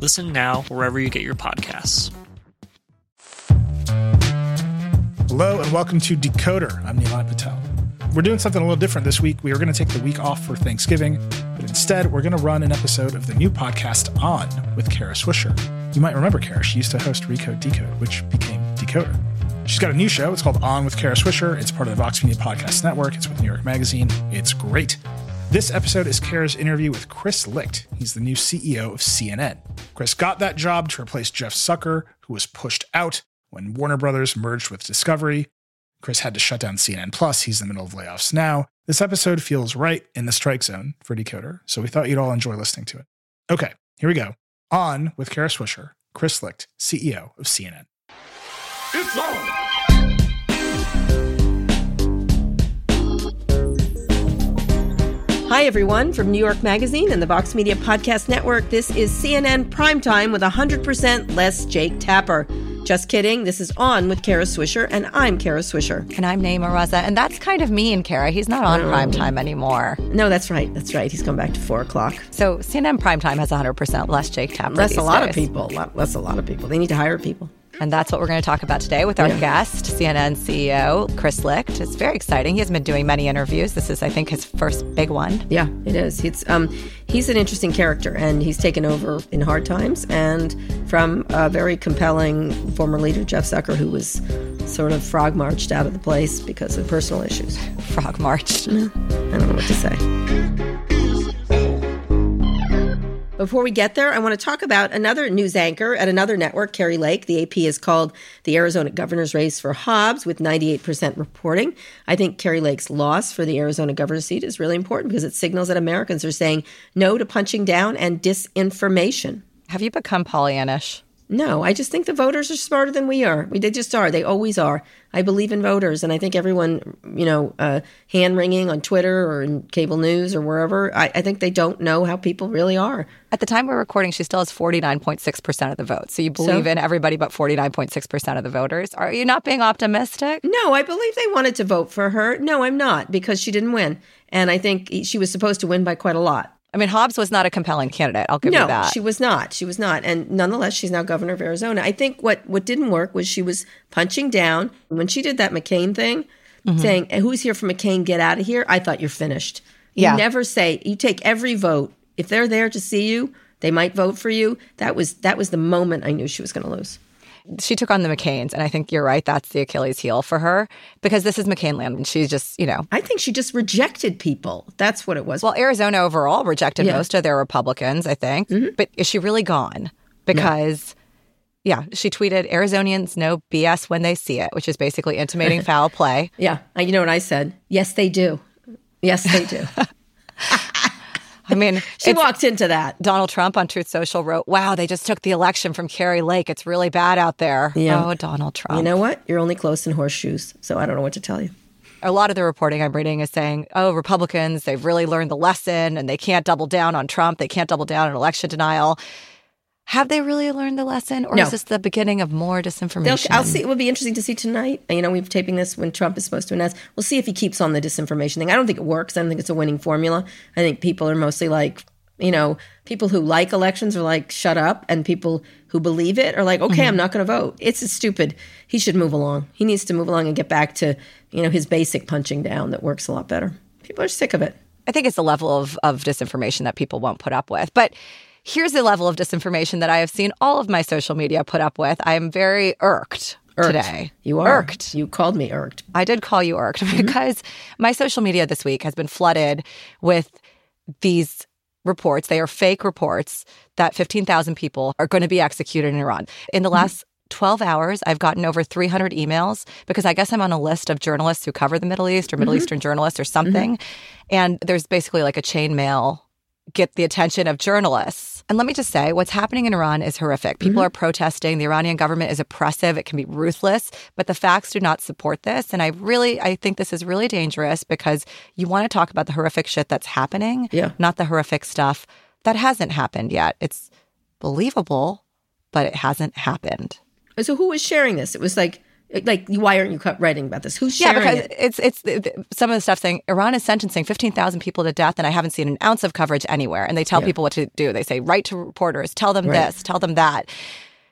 Listen now wherever you get your podcasts. Hello and welcome to Decoder. I'm Nilay Patel. We're doing something a little different this week. We are going to take the week off for Thanksgiving, but instead, we're going to run an episode of the new podcast On with Kara Swisher. You might remember Kara. She used to host Recode Decode, which became Decoder. She's got a new show. It's called On with Kara Swisher. It's part of the Vox Media Podcast Network. It's with New York Magazine. It's great. This episode is Kara's interview with Chris Licht. He's the new CEO of CNN. Chris got that job to replace Jeff Zucker, who was pushed out when Warner Brothers merged with Discovery. Chris had to shut down CNN Plus. He's in the middle of layoffs now. This episode feels right in the strike zone for Decoder, so we thought you'd all enjoy listening to it. Okay, here we go. On with Kara Swisher, Chris Licht, CEO of CNN. It's on! Hi, everyone, from New York Magazine and the Vox Media Podcast Network. This is CNN Primetime with 100% less Jake Tapper. Just kidding. This is On with Kara Swisher, and I'm Kara Swisher. And I'm Nayeema Raza. And that's kind of mean, Kara. He's not on oh. prime time anymore. No, that's right. That's right. He's come back to 4 o'clock. So CNN primetime has 100% less Jake Tapper. Less a lot of people. Less a lot of people. They need to hire people. And that's what we're going to talk about today with our Yeah. guest, CNN CEO Chris Licht. It's very exciting. He has been doing many interviews. This is, I think, his first big one. Yeah, it is. It's um, he's an interesting character, and he's taken over in hard times, and from a very compelling former leader Jeff Zucker, who was sort of frog marched out of the place because of personal issues. Frog marched. I don't know what to say. Before we get there, I want to talk about another news anchor at another network, Kari Lake. The AP is called the Arizona governor's race for Hobbs with 98% reporting. I think Kari Lake's loss for the Arizona governor's seat is really important because it signals that Americans are saying no to punching down and disinformation. Have you become Pollyannish? No, I just think the voters are smarter than we are. We, they just are. They always are. I believe in voters, and I think everyone, you know, uh, hand wringing on Twitter or in cable news or wherever, I, I think they don't know how people really are. At the time we're recording, she still has 49.6% of the vote. So you believe So? in everybody but 49.6% of the voters. Are you not being optimistic? No, I believe they wanted to vote for her. No, I'm not because she didn't win, and I think she was supposed to win by quite a lot. I mean, Hobbs was not a compelling candidate. I'll give no, you that. No, she was not. She was not, and nonetheless, she's now governor of Arizona. I think what what didn't work was she was punching down when she did that McCain thing, Mm-hmm. saying "Who's here for McCain? Get out of here." I thought you're finished. You Yeah. never say you take every vote. If they're there to see you, they might vote for you. That was that was the moment I knew she was going to lose. She took on the McCains, and I think you're right. That's the Achilles heel for her because this is McCain land, and she's just, you know. I think she just rejected people. That's what it was. Well, Arizona overall rejected Yeah. Mm-hmm. most of their Republicans, I think. But is she really gone? Because, yeah, she tweeted, "Arizonians know BS when they see it," which is basically intimating foul play. yeah, you know what I said? Yes, they do. Yes, they do. I mean, She walked into that. Donald Trump on Truth Social wrote, "Wow, they just took the election from Kari Lake. It's really bad out there." Yeah. Oh, Donald Trump. You know what? You're only close in horseshoes, so I don't know what to tell you. a lot of the reporting I'm reading is saying, oh, Republicans, they've really learned the lesson and they can't double down on Trump. They can't double down on election denial. Have they really learned the lesson, or No. is this the beginning of more They'll, disinformation? I'll see. It will be interesting to see tonight. You know, we're taping this when Trump is supposed to announce. We'll see if he keeps on the disinformation thing. I don't think it works. I don't think it's a winning formula. I think people are mostly like, you know, people who like elections are like, shut up, and people who believe it are like, okay, mm-hmm. I'm not going to vote. It's stupid. He should move along. He needs to move along and get back to, you know, his basic punching down that works a lot better. People are sick of it. I think it's the level of, of disinformation that people won't put up with. But here's the level of disinformation that I have seen all of my social media put up with. I am very irked, Irked. today. You are irked. You called me irked. I did call you irked mm-hmm. because my social media this week has been flooded with these reports. They are fake reports that 15,000 people are going to be executed in Iran. In the mm-hmm. last 12 hours, I've gotten over 300 emails because I guess I'm on a list of journalists who cover the Middle East or Middle mm-hmm. Eastern journalists or something. And there's basically like a chain mail get the attention of journalists. And let me just say, what's happening in Iran is horrific. People mm-hmm. are protesting. The Iranian government is oppressive. It can be ruthless, but the facts do not support this. And I really, I think this is really dangerous because you want to talk about the horrific shit that's happening, Yeah. not the horrific stuff that hasn't happened yet. It's believable, but it hasn't happened. So who was sharing this? It was like, like, why aren't you writing about this? Who's Yeah, because it? it's it's some of the stuff saying Iran is sentencing fifteen thousand people to death, and I haven't seen an ounce of coverage anywhere. And they tell people what to do. They say write to reporters, tell them Right. this, tell them that.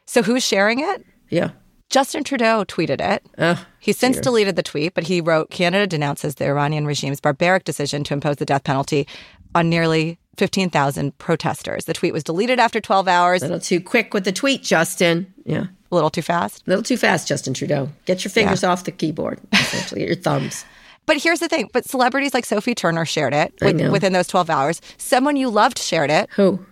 So who's sharing it? Yeah. Justin Trudeau tweeted it. Ugh, He's since dear. deleted the tweet, but he wrote Canada denounces the Iranian regime's barbaric decision to impose the death penalty on nearly 15,000 protesters. The tweet was deleted after 12 hours. A little too quick with the tweet, Justin. Yeah. A little too fast. A little too fast, Justin Trudeau. Get your fingers off the keyboard, essentially, your thumbs. But here's the thing. But celebrities like Sophie Turner shared it with- within those 12 hours. Someone you loved shared it. Who?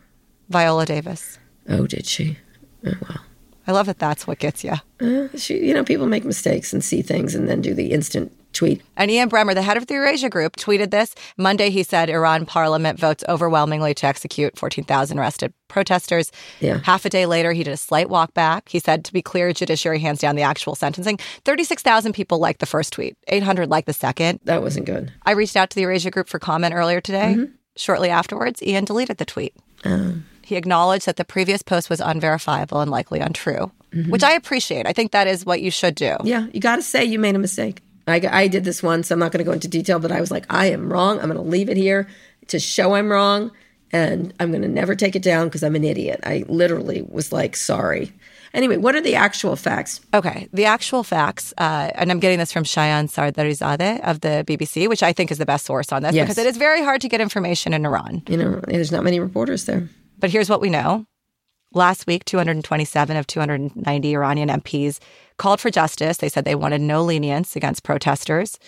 Viola Davis. Oh, did she? Oh, wow. I love that that's what gets you. Uh, she, you know, people make mistakes and see things and then do the instant tweet. And Ian Bremmer, the head of the Eurasia Group, tweeted this. Monday, he said Iran parliament votes overwhelmingly to execute 14,000 arrested protesters. Yeah. Half a day later, he did a slight walk back. He said, to be clear, judiciary hands down the actual sentencing. 36,000 people liked the first tweet, 800 liked the second. That wasn't good. I reached out to the Eurasia Group for comment earlier today. Mm-hmm. Shortly afterwards, Ian deleted the tweet. Um. He acknowledged that the previous post was unverifiable and likely untrue, mm-hmm. which I appreciate. I think that is what you should do. Yeah, you got to say you made a mistake. I, I did this once. I'm not going to go into detail, but I was like, I am wrong. I'm going to leave it here to show I'm wrong. And I'm going to never take it down because I'm an idiot. I literally was like, sorry. Anyway, what are the actual facts? Okay, the actual facts, uh, and I'm getting this from Shayan Sardarizadeh of the BBC, which I think is the best source on this Yes. because it is very hard to get information in Iran. You know, there's not many reporters there. But here's what we know. Last week, 227 of 290 Iranian MPs called for justice. They said they wanted no lenience against protesters.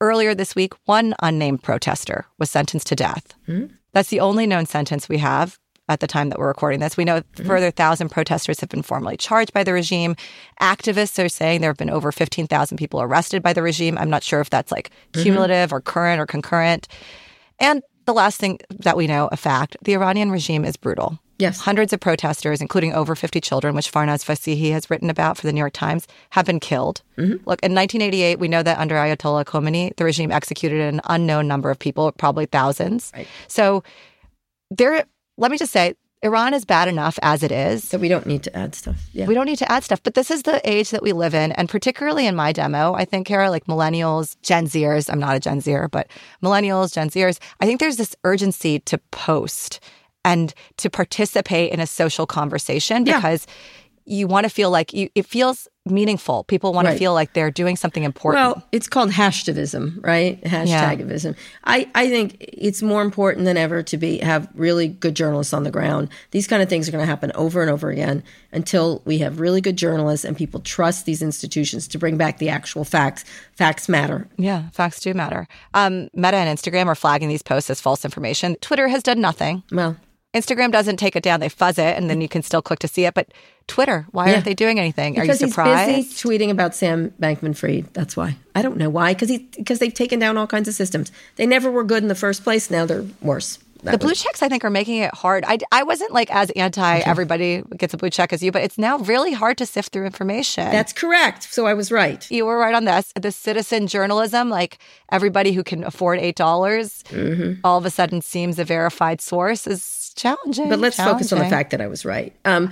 Earlier this week, one unnamed protester was sentenced to death. Hmm? That's the only known sentence we have at the time that we're recording this. We know a further thousand protesters have been formally charged by the regime. Activists are saying there have been over 15,000 people arrested by the regime. I'm not sure if that's like hmm? cumulative or current or concurrent. And the last thing that we know, a fact, the Iranian regime is brutal. Yes. Hundreds of protesters, including over 50 children, which Farnaz Fasihi has written about for the New York Times, have been killed. Mm-hmm. Look, in 1988, we know that under Ayatollah Khomeini, the regime executed an unknown number of people, probably thousands. Right. So there, let me just say, Iran is bad enough as it is. So we don't need to add stuff. Yeah. We don't need to add stuff, but this is the age that we live in. And particularly in my demo, I think, Kara, like millennials, Gen Zers, I'm not a Gen Zer, but millennials, Gen Zers, I think there's this urgency to post and to participate in a social conversation Yeah. because you want to feel like you, it feels meaningful. People want Right. to feel like they're doing something important. Well, it's called hashtavism, right? Hashtagivism. I, I think it's more important than ever to be have really good journalists on the ground. These kind of things are going to happen over and over again until we have really good journalists and people trust these institutions to bring back the actual facts. Facts matter. yeah, facts do matter. Um, Meta and Instagram are flagging these posts as false information. Twitter has done nothing. Well, Instagram doesn't take it down; they fuzz it, and then you can still click to see it. But Twitter, why Yeah. aren't they doing anything? Are you because surprised? he's busy tweeting about Sam Bankman-Fried. That's why. I don't know why. Because he because they've taken down all kinds of systems. They never were good in the first place. Now they're worse. That the was- blue checks, I think, are making it hard. I, I wasn't like as anti everybody gets a blue check as you, but it's now really hard to sift through information. That's correct. So I was right. you were right on this. The citizen journalism, like everybody who can afford eight dollars, Mm-hmm. all of a sudden seems a verified source, is It's challenging. But let's focus on the fact that I was right. Um,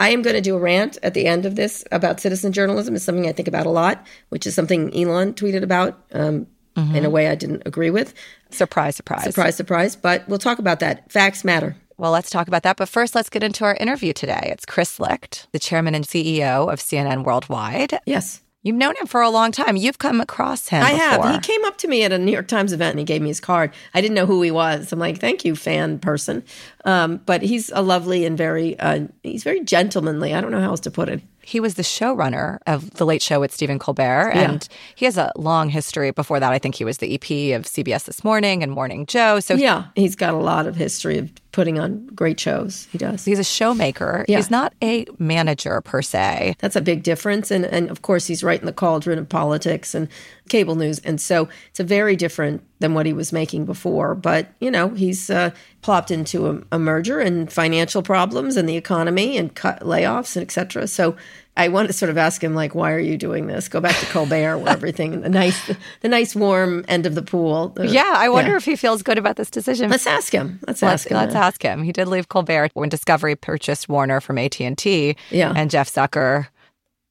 I am going to do a rant at the end of this about citizen journalism. It's something I think about a lot, which is something Elon tweeted about um, in a way I didn't agree with. Surprise, surprise. Surprise, surprise. But we'll talk about that. Facts matter. Well, let's talk about that. But first, let's get into our interview today. It's Chris Licht, the chairman and CEO of CNN Worldwide. Yes. You've known him for a long time. You've come across him. I before. have. He came up to me at a New York Times event and he gave me his card. I didn't know who he was. I'm like, thank you, fan person. Um, but he's a lovely and very, uh, he's very gentlemanly. I don't know how else to put it. He was the showrunner of The Late Show with Stephen Colbert, Yeah. and he has a long history. Before that, I think he was the EP of CBS This Morning and Morning Joe. So Yeah, he's got a lot of history of putting on great shows. He does. he's a showmaker. Yeah. He's not a manager per se. That's a big difference. And, and of course, he's right in the cauldron of politics and cable news. And so it's a very different than what he was making before. But, you know, he's uh, plopped into a, a merger and financial problems and the economy and cut layoffs and et cetera. So I want to sort of ask him, like, why are you doing this? Go back to Colbert where everything, the nice, the nice warm end of the pool. The- Yeah, I wonder if he feels good about this decision. Let's ask him. Let's, Let's, ask him. let's that. ask him. He did leave Colbert when Discovery purchased Warner from AT and T. Yeah. and Jeff Zucker,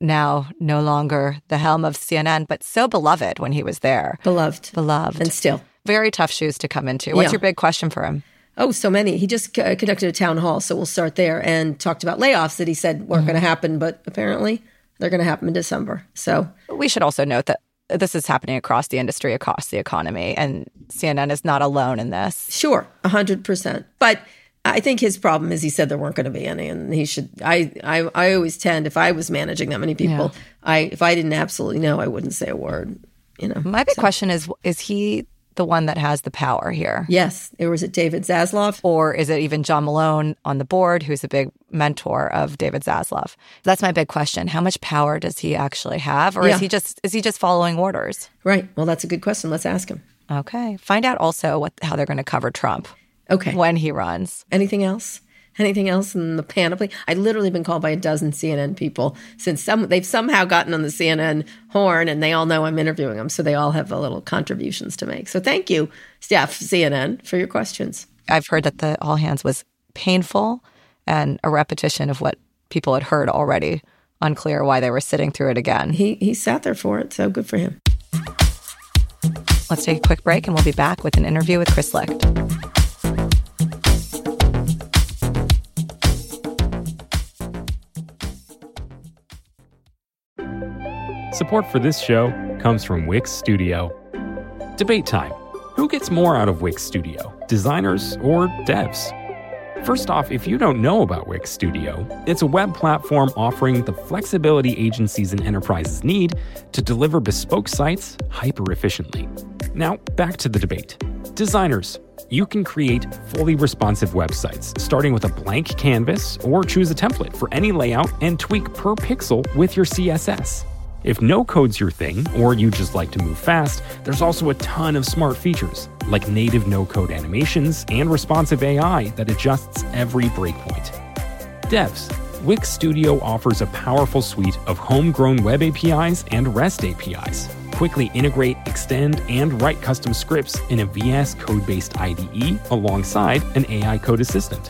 now no longer the helm of CNN, but so beloved when he was there. Beloved. Beloved. And still. Very tough shoes to come into. What's Yeah. your big question for him? Oh, so many. He just conducted a town hall, so we'll start there and talked about layoffs that he said weren't going to mm-hmm. happen, but apparently they're going to happen in December. So, We should also note that this is happening across the industry, across the economy, and CNN is not alone in this. sure, 100%. But I think his problem is he said there weren't going to be any and he should I, I I always tend if I was managing that many people, I if I didn't absolutely know, I wouldn't say a word, you know. My big question is: Is he the one that has the power here? Yes, there was it David Zaslav. Or is it even John Malone on the board, who's a big mentor of David Zaslav? That's my big question. How much power does he actually have, or Yeah. is he just is he just following orders? Right. Well, that's a good question. Let's ask him. Okay. Find out also what how they're going to cover Trump Okay. when he runs. Anything else? Anything else in the panoply? I've literally been called by a dozen CNN people since some they've somehow gotten on the CNN horn and they all know I'm interviewing them, so they all have a little contributions to make. So thank you, staff CNN, for your questions. I've heard that the all hands was painful and a repetition of what people had heard already. Unclear why they were sitting through it again. He he sat there for it, so good for him. Let's take a quick break and we'll be back with an interview with Chris Licht. Support for this show comes from Wix Studio. Debate time. Who gets more out of Wix Studio, designers or devs? First off, if you don't know about Wix Studio, it's a web platform offering the flexibility agencies and enterprises need to deliver bespoke sites hyper efficiently. Now, back to the debate. Designers, you can create fully responsive websites, starting with a blank canvas or choose a template for any layout and tweak per pixel with your CSS. If no code's your thing, or you just like to move fast, there's also a ton of smart features, like native no code animations and responsive AI that adjusts every breakpoint. Devs, Wix Studio offers a powerful suite of homegrown web APIs and REST APIs. Quickly integrate, extend, and write custom scripts in a VS code based IDE alongside an AI code assistant.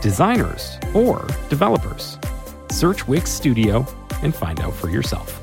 Designers or developers, search Wix Studio and find out for yourself.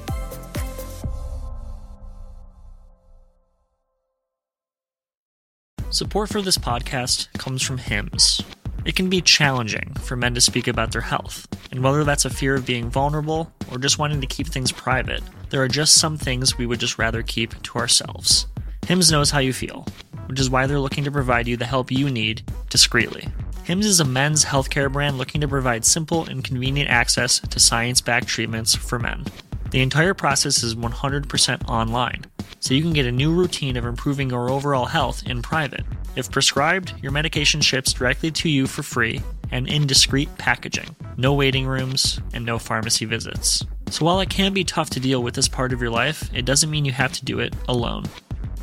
Support for this podcast comes from HIMS. It can be challenging for men to speak about their health, and whether that's a fear of being vulnerable or just wanting to keep things private, there are just some things we would just rather keep to ourselves. HIMS knows how you feel, which is why they're looking to provide you the help you need discreetly. HIMS is a men's healthcare brand looking to provide simple and convenient access to science backed treatments for men. The entire process is 100% online, so you can get a new routine of improving your overall health in private. If prescribed, your medication ships directly to you for free and in discreet packaging. No waiting rooms and no pharmacy visits. So while it can be tough to deal with this part of your life, it doesn't mean you have to do it alone.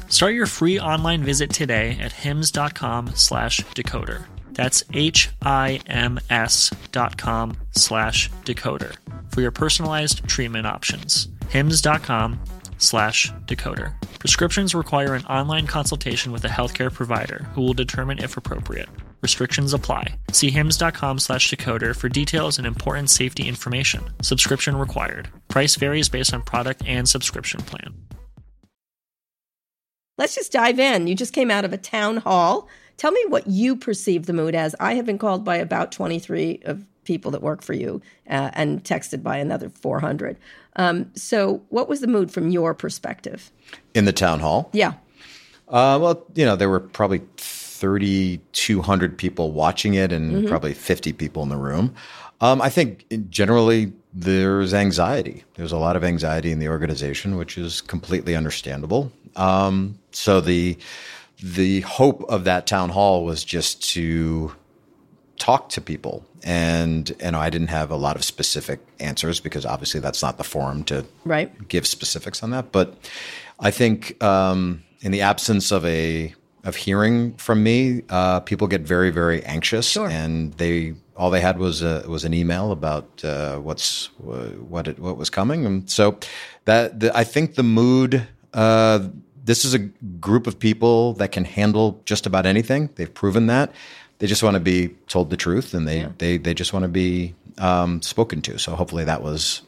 Start your free online visit today at hims.com slash decoder. That's H-I-M-S dot com slash decoder for your personalized treatment options. hims.com slash decoder. Prescriptions require an online consultation with a healthcare provider who will determine if appropriate. Restrictions apply. See hims.com slash decoder for details and important safety information. Subscription required. Price varies based on product and subscription plan. Let's just dive in. You just came out of a town hall. Tell me what you perceive the mood as. I have been called by about 23 of people that work for you uh, and texted by another 400. Um, so, what was the mood from your perspective? In the town hall? Yeah. Uh, well, you know, there were probably 3,200 people watching it and Mm-hmm. probably 50 people in the room. Um, I think generally there's anxiety. There's a lot of anxiety in the organization, which is completely understandable. Um, so the the hope of that town hall was just to talk to people, and and I didn't have a lot of specific answers because obviously that's not the forum to Right. give specifics on that. But I think um, in the absence of a of hearing from me, uh, people get very very anxious, Sure. and they all they had was a, was an email about uh, what's what it, what was coming, and so that the, I think the mood. Uh, this is a group of people that can handle just about anything. They've proven that. They just want to be told the truth, and they they they just want to be um, spoken to. So hopefully that was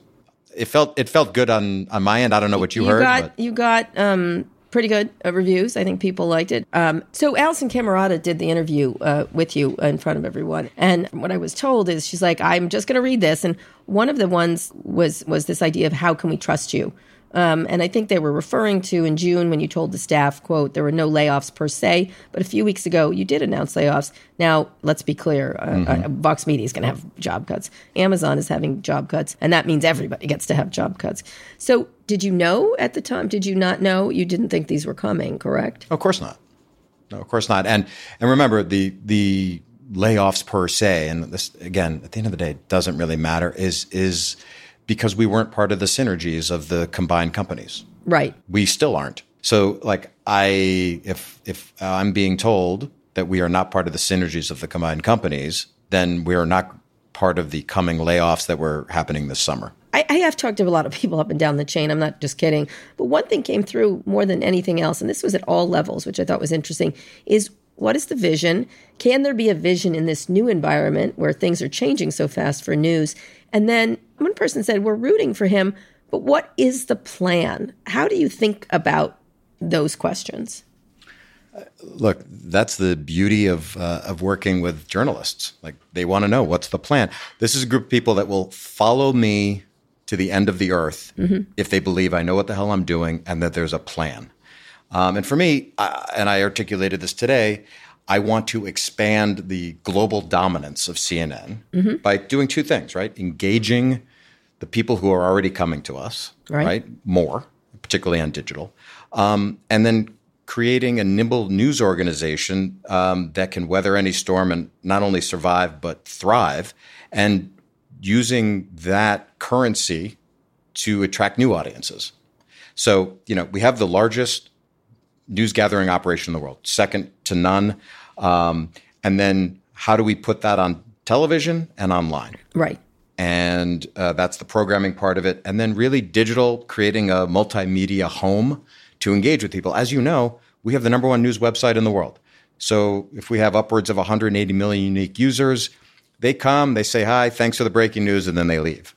it felt it felt good on on my end. I don't know what you, heard, got but you got um, pretty good uh, reviews. I think people liked it. Um, so Alisyn Camerota did the interview uh, with you in front of everyone, and what I was told is she's like, "I'm just going to read this," and one of the ones was was this idea of how can we trust you. Um, and I think they were referring to in June when you told the staff, "quote There were no layoffs per se, but a few weeks ago you did announce layoffs." Now, let's be clear: uh, uh, Vox Media is going to have job cuts. Amazon is having job cuts, and that means everybody gets to have job cuts. So, did you know at the time? Did you not know? You didn't think these were coming, correct? of course not. No, of course not. And and remember the the layoffs per se, and this again at the end of the day doesn't really matter. Is is because we weren't part of the synergies of the combined companies. Right. we still aren't. So like I if if I'm being told that we are not part of the synergies of the combined companies, then we are not part of the coming layoffs that were happening this summer. I, I have talked to a lot of people up and down the chain. I'm not just kidding. But one thing came through more than anything else, and this was at all levels, which I thought was interesting, is what is the vision? Can there be a vision in this new environment where things are changing so fast for news? And then one person said, We're rooting for him, but what is the plan? How do you think about those questions? Look, that's the beauty of uh, of working with journalists. Like they want to know what's the plan. This is a group of people that will follow me to the end of the earth if they believe I know what the hell I'm doing and that there's a plan. Um, and for me, I, and I articulated this today, I want to expand the global dominance of CNN by doing two things, right? Engaging the people who are already coming to us, Right. right? More, particularly on digital. Um, and then creating a nimble news organization um, that can weather any storm and not only survive, but thrive. And using that currency to attract new audiences. So, you know, we have the largest news gathering operation in the world, second to none. Um, and then how do we put that on television and online? Right. And uh, that's the programming part of it. And then really digital, creating a multimedia home to engage with people. As you know, we have the number one news website in the world. So if we have upwards of 180 million unique users, they come, they say hi, thanks for the breaking news, and then they leave.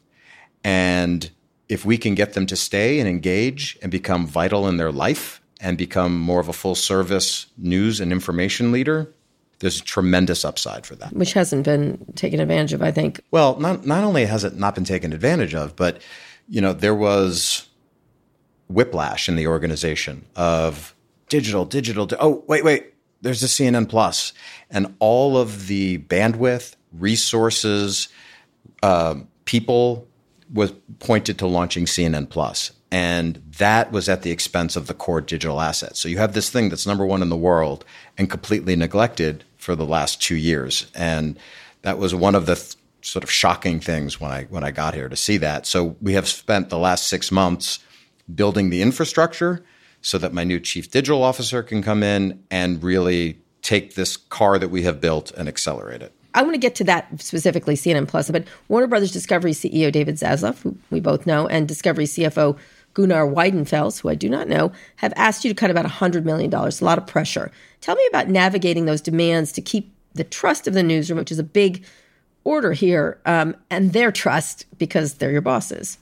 And if we can get them to stay and engage and become vital in their life and become more of a full service news and information leader, there's a tremendous upside for that. Which hasn't been taken advantage of, I think. Well, not not only has it not been taken advantage of, but you know there was whiplash in the organization of digital, digital. di- oh, wait, wait. There's the CNN Plus, and all of the bandwidth, resources, um, people was pointed to launching CNN Plus, and that was at the expense of the core digital assets. So you have this thing that's number one in the world and completely neglected for the last two years, and that was one of the th- sort of shocking things when I when I got here to see that. So we have spent the last six months building the infrastructure so that my new chief digital officer can come in and really take this car that we have built and accelerate it. I want to get to that specifically, CNN Plus, but Warner Brothers Discovery CEO David Zaslav, who we both know, and Discovery CFO Gunnar Wiedenfels, who I do not know, have asked you to cut about $100 million, a lot of pressure. Tell me about navigating those demands to keep the trust of the newsroom, which is a big order here, um, and their trust because they're your bosses.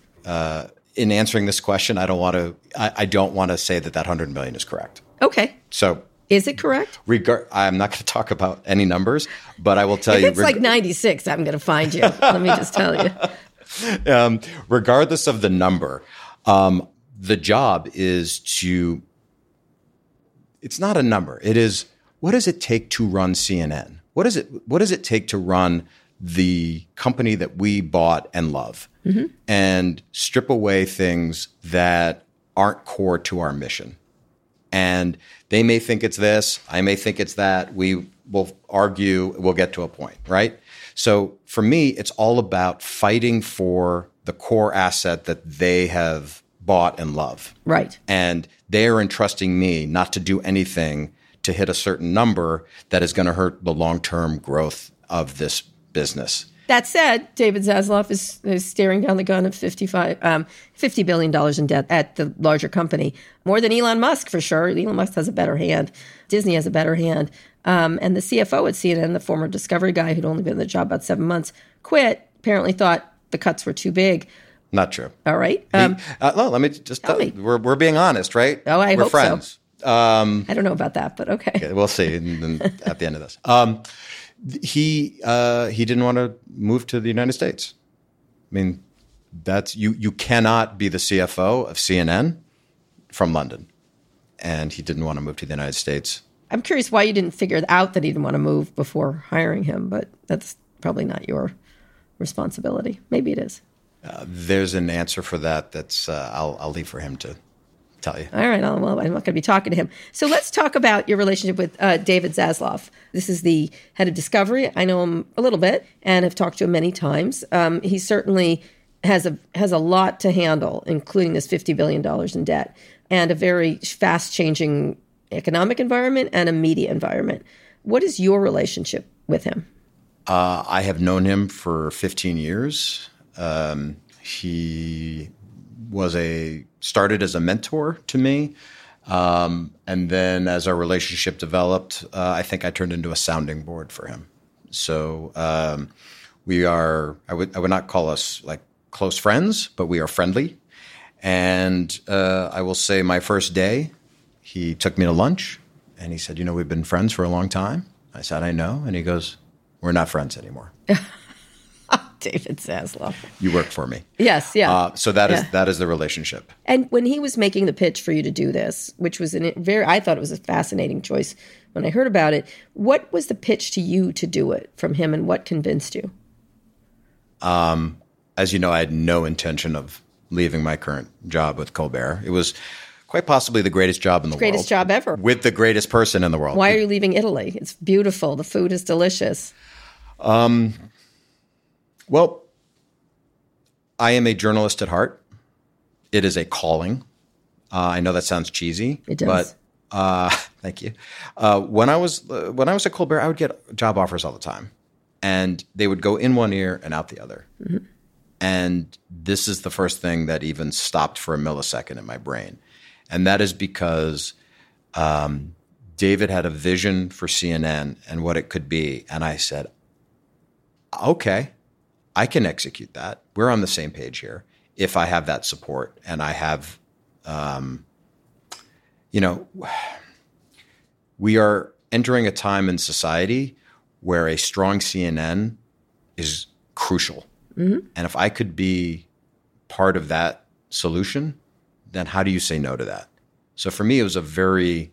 In answering this question, I don't want to. I, I don't want to say that that hundred million is correct. Okay. So, Is it correct? regard, I'm not going to talk about any numbers, but I will tell If you. it's like 96, I'm going to find you. Let me just tell you. um, regardless of the number, um, the job is to. It's not a number. It is what does it take to run CNN? What does it What does it take to run the company that we bought and love, and strip away things that aren't core to our mission? And they may think it's this, I may think it's that. We will argue, we'll get to a point, right? So for me, it's all about fighting for the core asset that they have bought and love. Right. And they are entrusting me not to do anything to hit a certain number that is going to hurt the long term growth of this business. That said, David Zaslav is, is staring down the gun of 55, um, $50 billion in debt at the larger company. More than Elon Musk, for sure. Elon Musk has a better hand. Disney has a better hand. Um, and the CFO at CNN, the former Discovery guy who'd only been in the job about seven months, quit, apparently thought the cuts were too big. Not true. All right. Um, uh, no, let me just tell tell me. We're, we're being honest, right? Oh, I we're hope so. friends. Um, I don't know about that, but okay. We'll see at the end of this. Um, he uh, he didn't want to move to the United States. I mean, that's you. You cannot be the CFO of CNN from London, and he didn't want to move to the United States. I'm curious why you didn't figure out that he didn't want to move before hiring him, but that's probably not your responsibility. Maybe it is. There's an answer for that. That's uh, I'll I'll leave for him to tell you. All right. I'll, well, I'm not going to be talking to him. So let's talk about your relationship with uh, David Zaslav. This is the head of Discovery. I know him a little bit and have talked to him many times. Um, he certainly has a has a lot to handle, including this fifty billion dollars in debt and a very fast changing economic environment and a media environment. What is your relationship with him? Uh, I have known him for 15 years. Um, he was a started as a mentor to me, um, and then as our relationship developed, uh, I think I turned into a sounding board for him. So um, we are. I would I would not call us like close friends, but we are friendly. And uh, I will say, my first day, he took me to lunch, and he said, "You know, we've been friends for a long time." I said, "I know," and he goes, "We're not friends anymore." David Zaslav. you work for me. Yes, yeah. Uh, so that is Yeah. that is the relationship. And when he was making the pitch for you to do this, which was a very, I thought it was a fascinating choice when I heard about it. What was the pitch to you to do it from him, and what convinced you? As you know, I had no intention of leaving my current job with Colbert. It was quite possibly the greatest job in the Greatest world. Greatest job ever. with the greatest person in the world. Why are you leaving Italy? It's beautiful. The food is delicious. Well, I am a journalist at heart. It is a calling. Uh, I know that sounds cheesy, It does. but uh, thank you. Uh, when I was uh, when I was at Colbert, I would get job offers all the time, and they would go in one ear and out the other. And this is the first thing that even stopped for a millisecond in my brain, and that is because um, David had a vision for CNN and what it could be, and I said, okay, I can execute that. We're on the same page here. If I have that support and I have, um, you know, we are entering a time in society where a strong CNN is crucial. And if I could be part of that solution, then how do you say no to that? So for me, it was a very,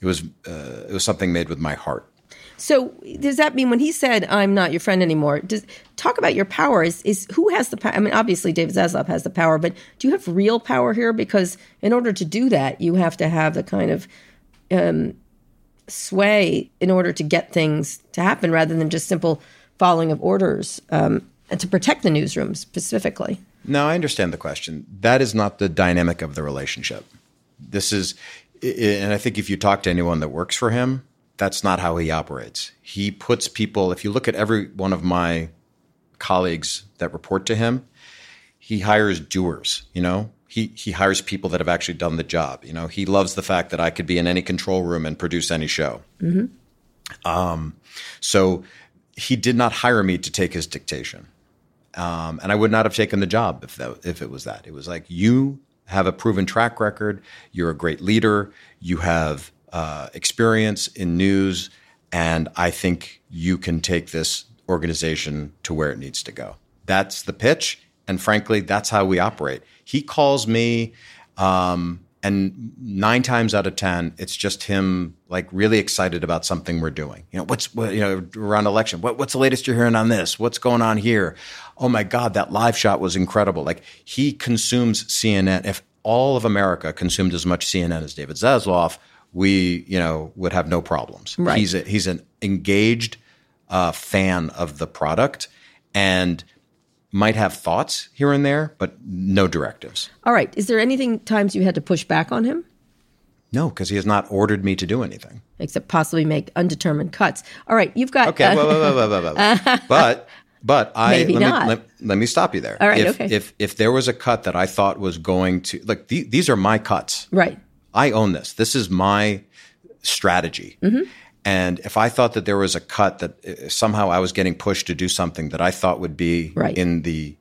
it was, uh, it was something made with my heart. So does that mean when he said I'm not your friend anymore? Does talk about your power? Is is who has the power? I mean, obviously David Zaslav has the power, but do you have real power here? Because in order to do that, you have to have the kind of um, sway in order to get things to happen, rather than just simple following of orders, um, and to protect the newsroom specifically. No, I understand the question. That is not the dynamic of the relationship. This is, and I think if you talk to anyone that works for him, that's not how he operates. He puts people, if you look at every one of my colleagues that report to him, he hires doers, you know? He, he hires people that have actually done the job. You know, he loves the fact that I could be in any control room and produce any show. Um, so he did not hire me to take his dictation. Um, and I would not have taken the job if that, if it was that. It was like you have a proven track record. You're a great leader. You have uh, experience in news, and I think you can take this organization to where it needs to go. That's the pitch, and frankly, that's how we operate. He calls me. Um, and nine times out of ten, it's just him like really excited about something we're doing. You know, what's what, you know around election. What, what's the latest you're hearing on this? What's going on here? Oh my God, that live shot was incredible. Like he consumes CNN. If all of America consumed as much CNN as David Zaslav, we you know would have no problems. Right. He's a, he's an engaged uh, fan of the product and might have thoughts here and there, but no directives. All right. Is there anything times you had to push back on him, No, because he has not ordered me to do anything. except possibly make undetermined cuts? All right. You've got. Okay, uh, but but I Maybe let not. me let, let me stop you there. All right, If okay. if if there was a cut that I thought was going to like the, these are my cuts. right. I own this. This is my strategy. Mm-hmm. And if I thought that there was a cut that uh, somehow I was getting pushed to do something that I thought would be Right. in the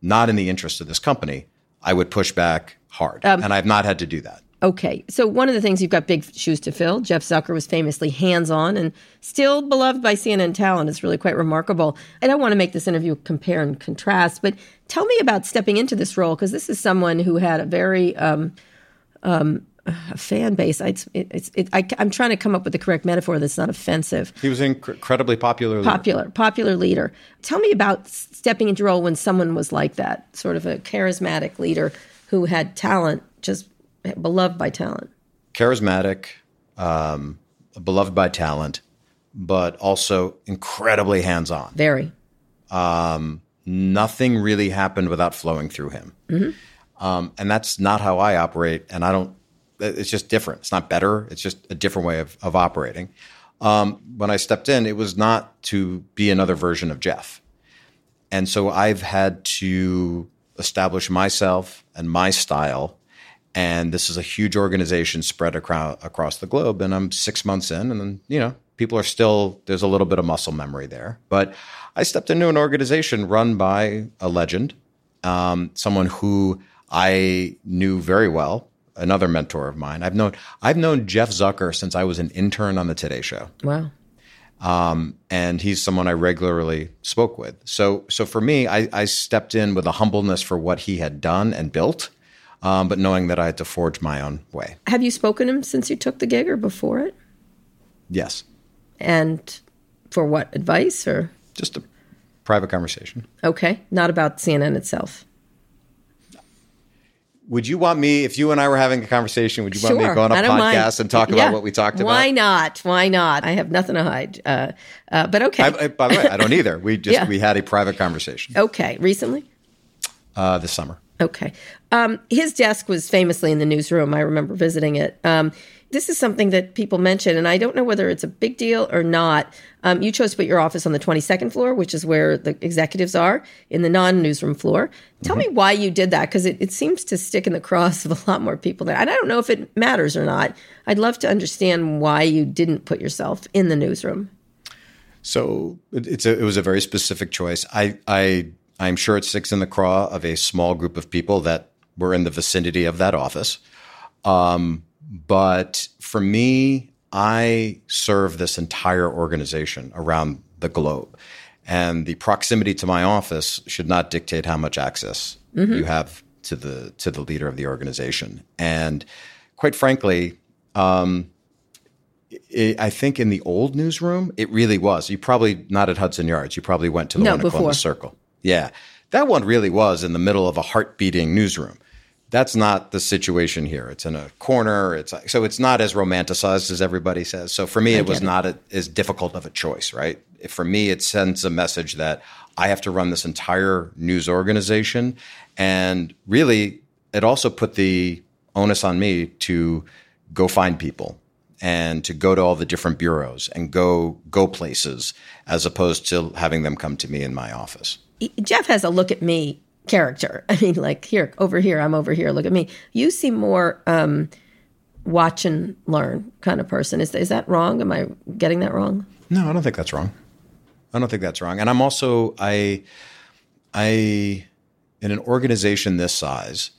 not in the interest of this company, I would push back hard. Um, and I've not had to do that. Okay. So one of the things you've got big shoes to fill. Jeff Zucker was famously hands-on and still beloved by CNN talent. It's really quite remarkable. I don't want to make this interview compare and contrast, but tell me about stepping into this role because this is someone who had a very um, um, a fan base. It's, it's, it, I, I'm trying to come up with the correct metaphor that's not offensive. He was an inc- incredibly popular leader. Popular, popular leader. Tell me about stepping into a role when someone was like that, sort of a charismatic leader who had talent, just beloved by talent. charismatic, um, beloved by talent, but also incredibly hands on. Very. Nothing really happened without flowing through him. Um, and that's not how I operate. And I don't, it's just different. It's not better. It's just a different way of, of operating. Um, when I stepped in, it was not to be another version of Jeff. And so I've had to establish myself and my style. And this is a huge organization spread across, across the globe. And I'm six months in, and then, you know, people are still, there's a little bit of muscle memory there. But I stepped into an organization run by a legend, um, someone who I knew very well, another mentor of mine. I've known, I've known Jeff Zucker since I was an intern on the Today Show Wow. and he's someone I regularly spoke with. So, so for me, I, I stepped in with a humbleness for what he had done and built, um, but knowing that I had to forge my own way. Have you spoken to him since you took the gig or before it? Yes, And for what advice or just a private conversation. okay, not about CNN itself. Would you want me, if you and I were having a conversation, would you want me to go on a don't mind. podcast and talk Yeah. about what we talked about? Why not? Why not? I have nothing to hide. Uh, uh, but okay, I, I, by the way, I don't either. We just Yeah. we had a private conversation okay. Recently, uh, this summer. okay. Um, his desk was famously in the newsroom. I remember visiting it. Um, this is something that people mention, and I don't know whether it's a big deal or not. Um, you chose to put your office on the 22nd floor, which is where the executives are, in the non newsroom floor. Tell me why you did that, because it, it seems to stick in the cross of a lot more people there. And I don't know if it matters or not. I'd love to understand why you didn't put yourself in the newsroom. So it, it's a, it was a very specific choice. I, I, I'm sure it sticks in the craw of a small group of people that were in the vicinity of that office. Um, but for me, I serve this entire organization around the globe. And the proximity to my office should not dictate how much access mm-hmm. you have to the to the leader of the organization. And quite frankly, um, it, I think in the old newsroom, it really was. You probably not at Hudson Yards. You probably went to the No, one before. Columbus Circle. Yeah, that one really was in the middle of a heart beating newsroom. That's not the situation here. It's in a corner. It's so it's not as romanticized as everybody says. So for me, it was it. not a, as difficult of a choice, right? For me, it sends a message that I have to run this entire news organization, and really, it also put the onus on me to go find people and to go to all the different bureaus and go go places as opposed to having them come to me in my office. Jeff has a look at me character. I mean, like here, over here, I'm over here. Look at me. You seem more um, watch and learn kind of person. Is is that wrong? Am I getting that wrong? No, I don't think that's wrong. I don't think that's wrong. And I'm also I I in an organization this size,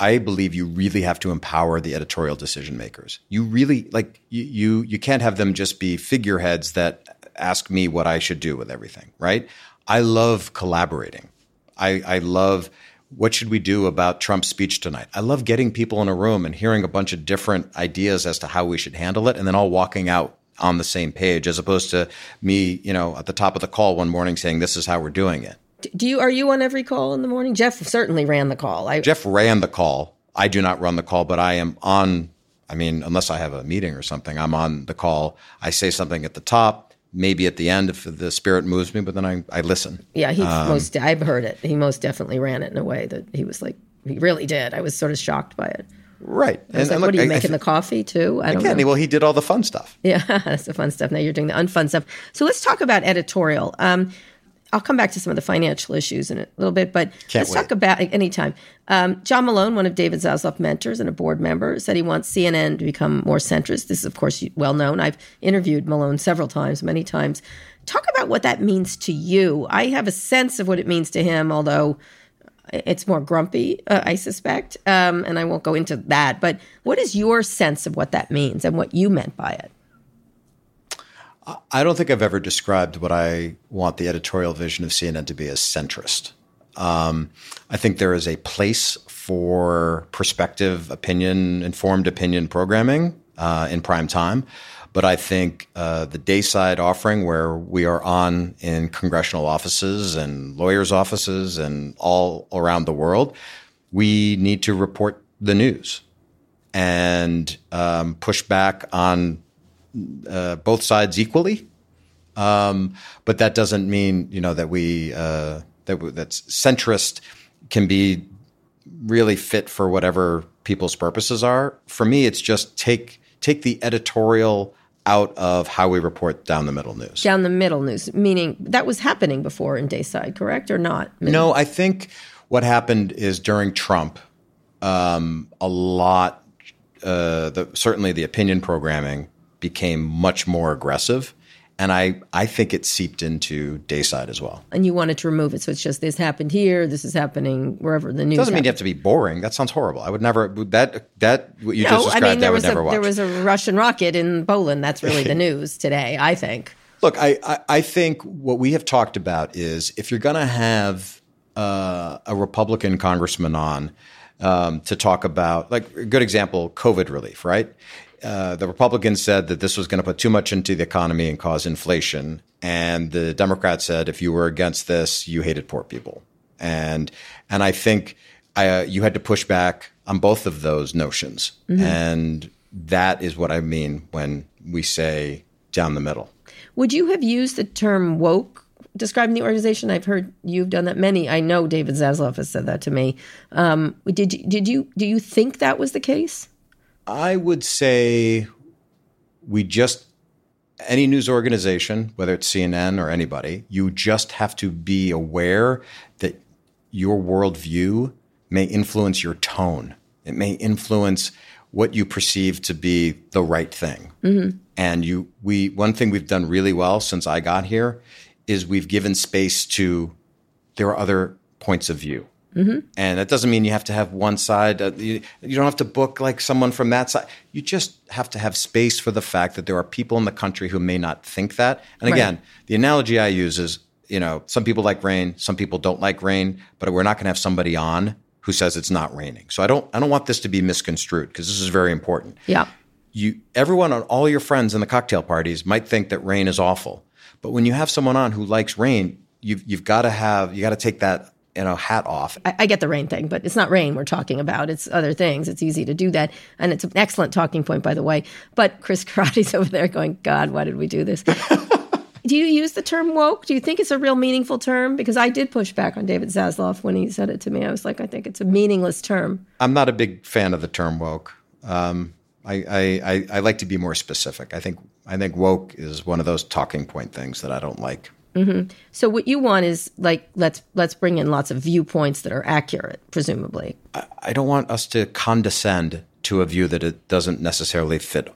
I believe you really have to empower the editorial decision makers. You really like you you, you can't have them just be figureheads that ask me what I should do with everything, right? I love collaborating. I, I love what should we do about Trump's speech tonight? I love getting people in a room and hearing a bunch of different ideas as to how we should handle it, and then all walking out on the same page, as opposed to me, you know, at the top of the call one morning saying, "This is how we're doing it." Do you are you on every call in the morning? Jeff certainly ran the call. I, Jeff ran the call. I do not run the call, but I am on. I mean, unless I have a meeting or something, I'm on the call. I say something at the top, maybe at the end if the spirit moves me, but then I, I listen. yeah, he Um, most I've heard it. He most definitely ran it in a way that he was like he really did. I was sort of shocked by it. Right. I was like, what are you making the coffee too? I don't Again, know. well, he did all the fun stuff. Yeah, that's the fun stuff. Now you're doing the unfun stuff. So let's talk about editorial. Um, I'll come back to some of the financial issues in a little bit, but Can't let's talk wait. about anytime. Um, John Malone, one of David Zaslav mentors and a board member, said he wants CNN to become more centrist. This is, of course, well known. I've interviewed Malone several times, many times. Talk about what that means to you. I have a sense of what it means to him, although it's more grumpy, uh, I suspect, um, and I won't go into that. But what is your sense of what that means and what you meant by it? I don't think I've ever described what I want the editorial vision of CNN to be as centrist. Um, I think there is a place for perspective, opinion, informed opinion programming uh, in prime time. But I think uh, the dayside offering, where we are on in congressional offices and lawyers' offices and all around the world, we need to report the news and um, push back on uh, both sides equally. Um, but that doesn't mean you know that we uh, that that's centrist can be really fit for whatever people's purposes are. For me, it's just take take the editorial out of how we report down the middle news. down the middle news, meaning that was happening before in Dayside, correct or not? No, I think what happened is during Trump, um, a lot, uh, the, certainly the opinion programming became much more aggressive. And I, I think it seeped into Dayside as well. And you wanted to remove it, so it's just this happened here, this is happening wherever the news. Doesn't mean you have to be boring. That sounds horrible. I would never that that what you just No, I mean there I would was a there was a Russian rocket in Poland. That's really the news today, I think. Look, I, I, I think what we have talked about is if you're going to have uh, a Republican congressman on um, to talk about, like a good example, COVID relief, right? Uh, the Republicans said that this was going to put too much into the economy and cause inflation. And the Democrats said if you were against this, you hated poor people. And, and I think uh, you had to push back on both of those notions. And that is what I mean when we say down the middle. Would you have used the term woke describing the organization? I've heard you've done that. Many, I know David Zaslav has said that to me. Um, did you, did you do you think that was the case? I would say we just any news organization, whether it's CNN or anybody, you just have to be aware that your worldview may influence your tone. It may influence what you perceive to be the right thing. Mm-hmm. And you, we, one thing we've done really well since I got here is we've given space to there are other points of view. And that doesn't mean you have to have one side. Uh, you, you don't have to book like someone from that side. You just have to have space for the fact that there are people in the country who may not think that. And again, the analogy I use is, you know, some people like rain, some people don't like rain, but we're not going to have somebody on who says it's not raining. So I don't, I don't want this to be misconstrued because this is very important Yeah. you everyone on all your friends in the cocktail parties might think that rain is awful but when you have someone on who likes rain you've you've got to have you got to take that you know hat off I, I get the rain thing, but it's not rain we're talking about. It's other things. It's easy to do that. And it's an excellent talking point, by the way. But Chris Karate's over there going, God, why did we do this? do you use the term woke? Do you think it's a real meaningful term? Because I did push back on David Zaslav when he said it to me. I was like, I think it's a meaningless term. i'm not a big fan of the term woke um, I, I, I, I like to be more specific i think i think woke is one of those talking point things that i don't like So what you want is like let's let's bring in lots of viewpoints that are accurate, presumably. I don't want us to condescend to a view that it doesn't necessarily fit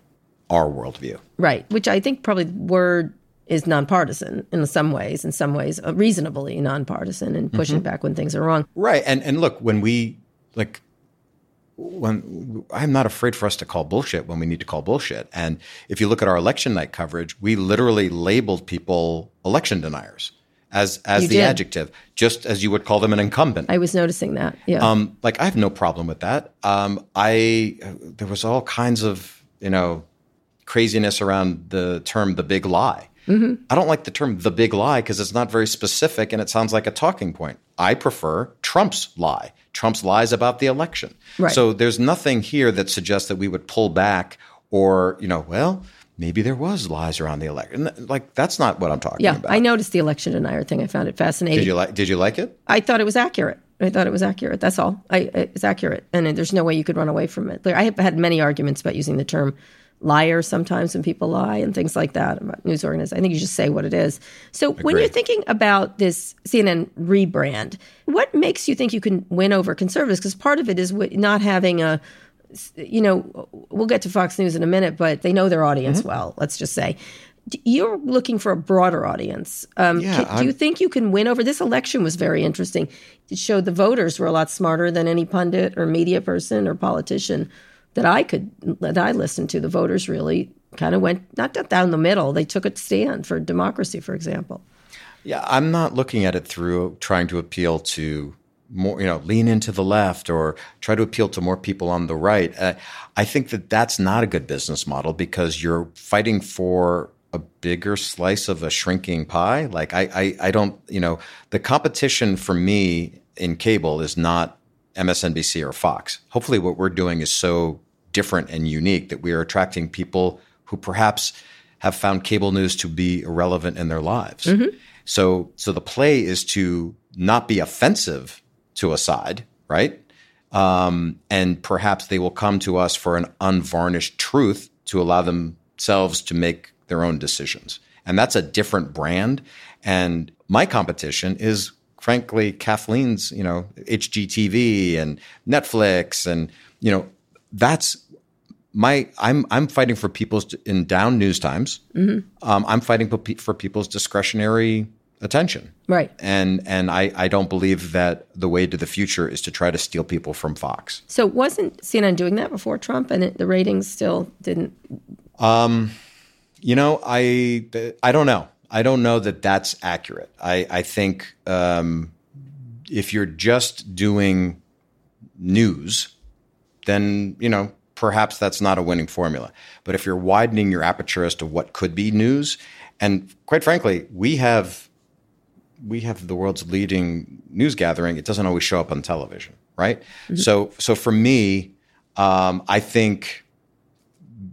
our worldview. Right, which I think probably the word is nonpartisan in some ways, in some ways uh, reasonably nonpartisan and pushing back when things are wrong. Right. And and look, when we like when I'm not afraid for us to call bullshit when we need to call bullshit. And if you look at our election night coverage, we literally labeled people election deniers as as You the did. adjective, just as you would call them an incumbent. I was noticing that. Yeah. Um, like I have no problem with that. Um, I there was all kinds of you know craziness around the term "the big lie." Mm-hmm. I don't like the term "the big lie" because it's not very specific and it sounds like a talking point. I prefer Trump's lie. Trump's lies about the election. Right. So there's nothing here that suggests that we would pull back or you know, well, maybe there was lies around the election. Like that's not what I'm talking about. yeah, about. I noticed the election denier thing. I found it fascinating. Did you like? Did you like it? I thought it was accurate. I thought it was accurate. That's all. I, it's accurate, and there's no way you could run away from it. I have had many arguments about using the term liar sometimes when people lie and things like that about news organizations. I think you just say what it is. So when you're thinking about this CNN rebrand, what makes you think you can win over conservatives? Because part of it is not having a you know, we'll get to Fox News in a minute, but they know their audience Mm-hmm. well. Let's just say. You're looking for a broader audience. Um, Yeah, can- do you think you can win over this election? Was very interesting. It showed the voters were a lot smarter than any pundit or media person or politician that I could that I listened to. The voters really kind of went not down the middle. They took a stand for democracy, for example. Yeah, I'm not looking at it through trying to appeal to more, you know, lean into the left or try to appeal to more people on the right. Uh, I think that that's not a good business model because you're fighting for a bigger slice of a shrinking pie. Like I, I, I don't, you know, the competition for me in cable is not MSNBC or Fox. Hopefully, what we're doing is so different and unique that we are attracting people who perhaps have found cable news to be irrelevant in their lives. So, so the play is to not be offensive to a side, right? Um, and perhaps they will come to us for an unvarnished truth to allow themselves to make their own decisions. And that's a different brand. And my competition is frankly Kathleen's, you know, HGTV and Netflix and, you know, that's my I'm I'm fighting for people's in down news times. Um, I'm fighting for, people's discretionary attention. Right. And and I, I don't believe that the way to the future is to try to steal people from Fox. So wasn't CNN doing that before Trump, and it, the ratings still didn't? Um, You know, I I don't know. I don't know that that's accurate. I I think um, if you're just doing news, then you know perhaps that's not a winning formula. But if you're widening your aperture as to what could be news, and quite frankly, we have we have the world's leading news gathering. It doesn't always show up on television, right? So so for me, um, I think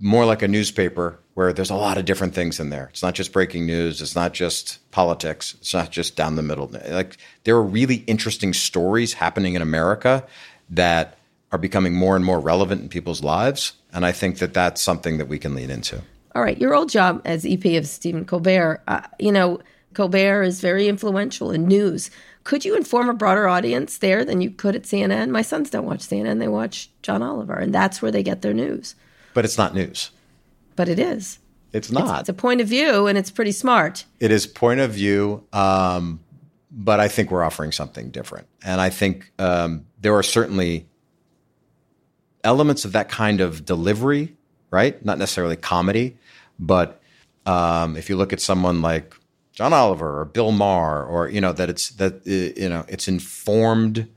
more like a newspaper where there's a lot of different things in there. It's not just breaking news. It's not just politics. It's not just down the middle. Like there are really interesting stories happening in America that are becoming more and more relevant in people's lives. And I think that that's something that we can lean into. All right, your old job as EP of Stephen Colbert, uh, you know, Colbert is very influential in news. Could you inform a broader audience there than you could at CNN? My sons don't watch CNN; they watch John Oliver, and that's where they get their news. But it's not news. But it is. It's not. It's a point of view, and it's pretty smart. It is point of view, um, but I think we're offering something different. And I think um, there are certainly elements of that kind of delivery, right? Not necessarily comedy, but um, if you look at someone like John Oliver or Bill Maher, or you know that it's that uh, you know it's informed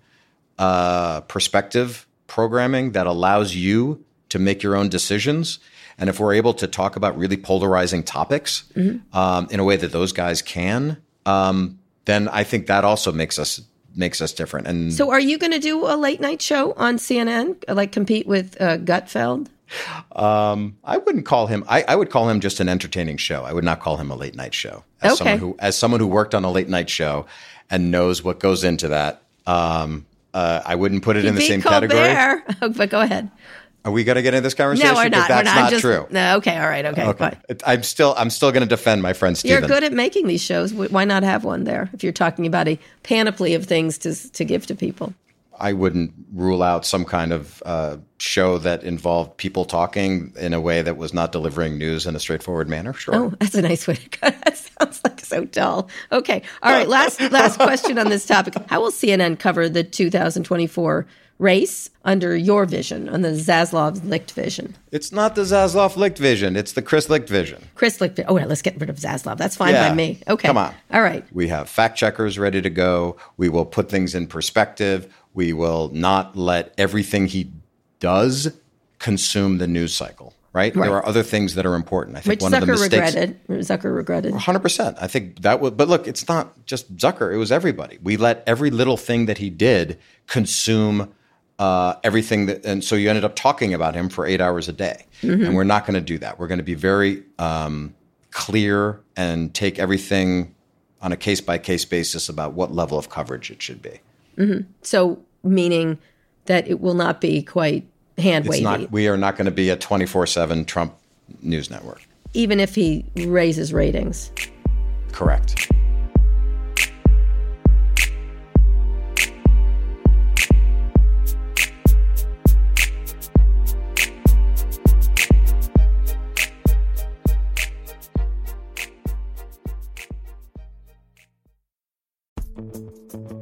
uh, perspective programming that allows you to make your own decisions. And if we're able to talk about really polarizing topics um, in a way that those guys can, um, then I think that also makes us makes us different. And So, are you going to do a late night show on CNN, like compete with uh, Gutfeld? um, I wouldn't call him. I, I would call him just an entertaining show. I would not call him a late night show. As Okay. someone who as someone who worked on a late night show and knows what goes into that, um, uh, I wouldn't put it in the same Colbert. category. But go ahead. Are we going to get into this conversation? No, we're not. That's we're not. not just, true. No, okay, all right, okay. Okay. I'm still I'm still going to defend my friend Steve. You're good at making these shows. Why not have one there if you're talking about a panoply of things to to give to people? I wouldn't rule out some kind of uh, show that involved people talking in a way that was not delivering news in a straightforward manner. Sure. Oh, that's a nice way to go. That sounds like so dull. Okay. All right. Last last question on this topic. How will CNN cover the 2024 race under your vision, on the Zaslav Licht vision? It's not the Zaslav Licht vision. It's the Chris Licht vision. Chris Licht. Oh, yeah, let's get rid of Zaslav. That's fine Yeah. by me. Okay. Come on. All right. We have fact checkers ready to go. We will put things in perspective. We will not let everything he does consume the news cycle. Right? Right. There are other things that are important. I think Which one of the Zucker mistakes. regretted. Zucker regretted. Hundred percent. I think that would. But look, it's not just Zucker. It was everybody. We let every little thing that he did consume uh, everything that, and so you ended up talking about him for eight hours a day. And we're not going to do that. We're going to be very um, clear and take everything on a case by case basis about what level of coverage it should be. So, meaning that it will not be quite hand wavy. We are not going to be a twenty four seven Trump news network. even if he raises ratings. Correct.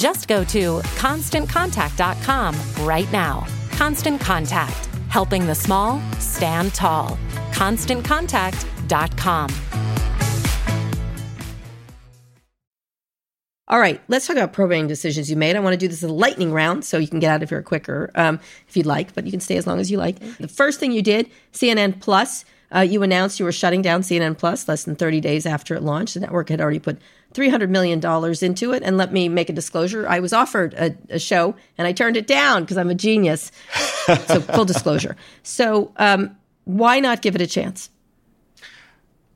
Just go to constantcontact.com right now. Constant Contact, helping the small stand tall. ConstantContact.com. All right, let's talk about programming decisions you made. I want to do this as a lightning round so you can get out of here quicker um, if you'd like, but you can stay as long as you like. The first thing you did, CNN Plus, uh, you announced you were shutting down CNN Plus less than 30 days after it launched. The network had already put $300 million into it. And let me make a disclosure I was offered a, a show and I turned it down because I'm a genius. so, full disclosure. So, um, why not give it a chance?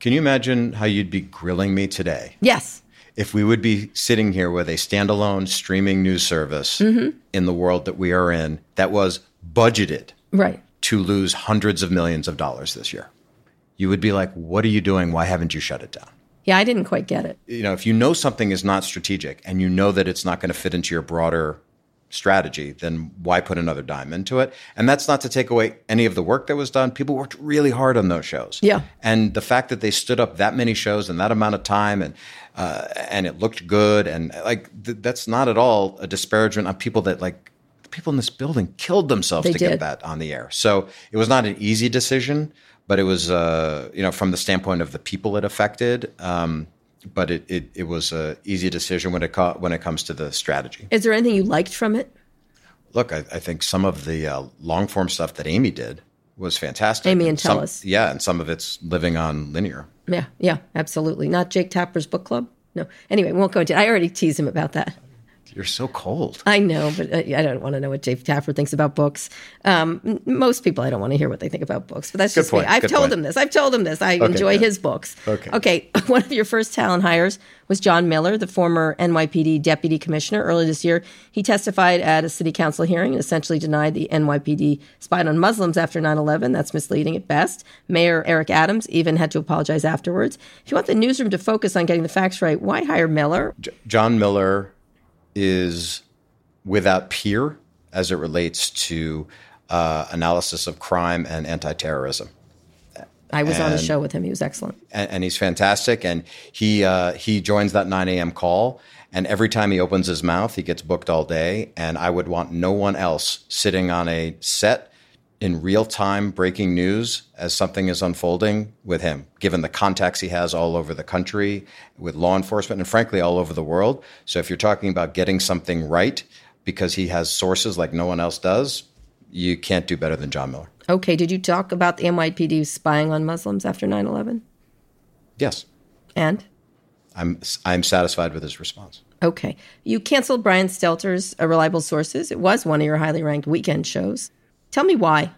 Can you imagine how you'd be grilling me today Yes. if we would be sitting here with a standalone streaming news service Mm-hmm. in the world that we are in that was budgeted Right. to lose hundreds of millions of dollars this year? You would be like, what are you doing? Why haven't you shut it down? Yeah, I didn't quite get it. You know, if you know something is not strategic and you know that it's not going to fit into your broader strategy, then why put another dime into it? And that's not to take away any of the work that was done. People worked really hard on those shows. Yeah. And the fact that they stood up that many shows in that amount of time and uh, and it looked good and like th- that's not at all a disparagement on people that like people in this building killed themselves They to did. get that on the air. So it was not an easy decision, but it was uh, you know from the standpoint of the people it affected. Um, but it, it, it was a easy decision when it co- when it comes to the strategy. Is there anything you liked from it? look, I, I think some of the uh, long form stuff that Amy did was fantastic. Amy and some, Tellus. Yeah, and some of it's living on linear. Yeah, yeah, absolutely. Not Jake Tapper's book club. No. Anyway, we won't go into. it. I already teased him about that. You're so cold. I know, but uh, I don't want to know what Jake Tapper thinks about books. Um, most people, I don't want to hear what they think about books, but that's Good just point, me. I've good told point. him this. I've told him this. I enjoy good. his books. Okay. Okay. One of your first talent hires was John Miller, the former NYPD deputy commissioner. Earlier this year, he testified at a city council hearing and essentially denied the NYPD spied on Muslims after 9 11. That's misleading at best. Mayor Eric Adams even had to apologize afterwards. If you want the newsroom to focus on getting the facts right, why hire Miller? J- John Miller is without peer as it relates to uh, analysis of crime and anti-terrorism. I was on a show with him. He was excellent. and, and he's fantastic. And he uh, he joins that 9 a.m. call, and every time he opens his mouth, he gets booked all day. And I would want no one else sitting on a set in real time breaking news as something is unfolding with him, given the contacts he has all over the country with law enforcement and frankly all over the world. So if you're talking about getting something right because he has sources like no one else does, you can't do better than John Miller. Okay, did you talk about the NYPD spying on Muslims after 9 11? Yes, And? I'm I'm satisfied with his response. Okay. You canceled Brian Stelter's uh, Reliable Sources. It was one of your highly ranked weekend shows. Tell me why.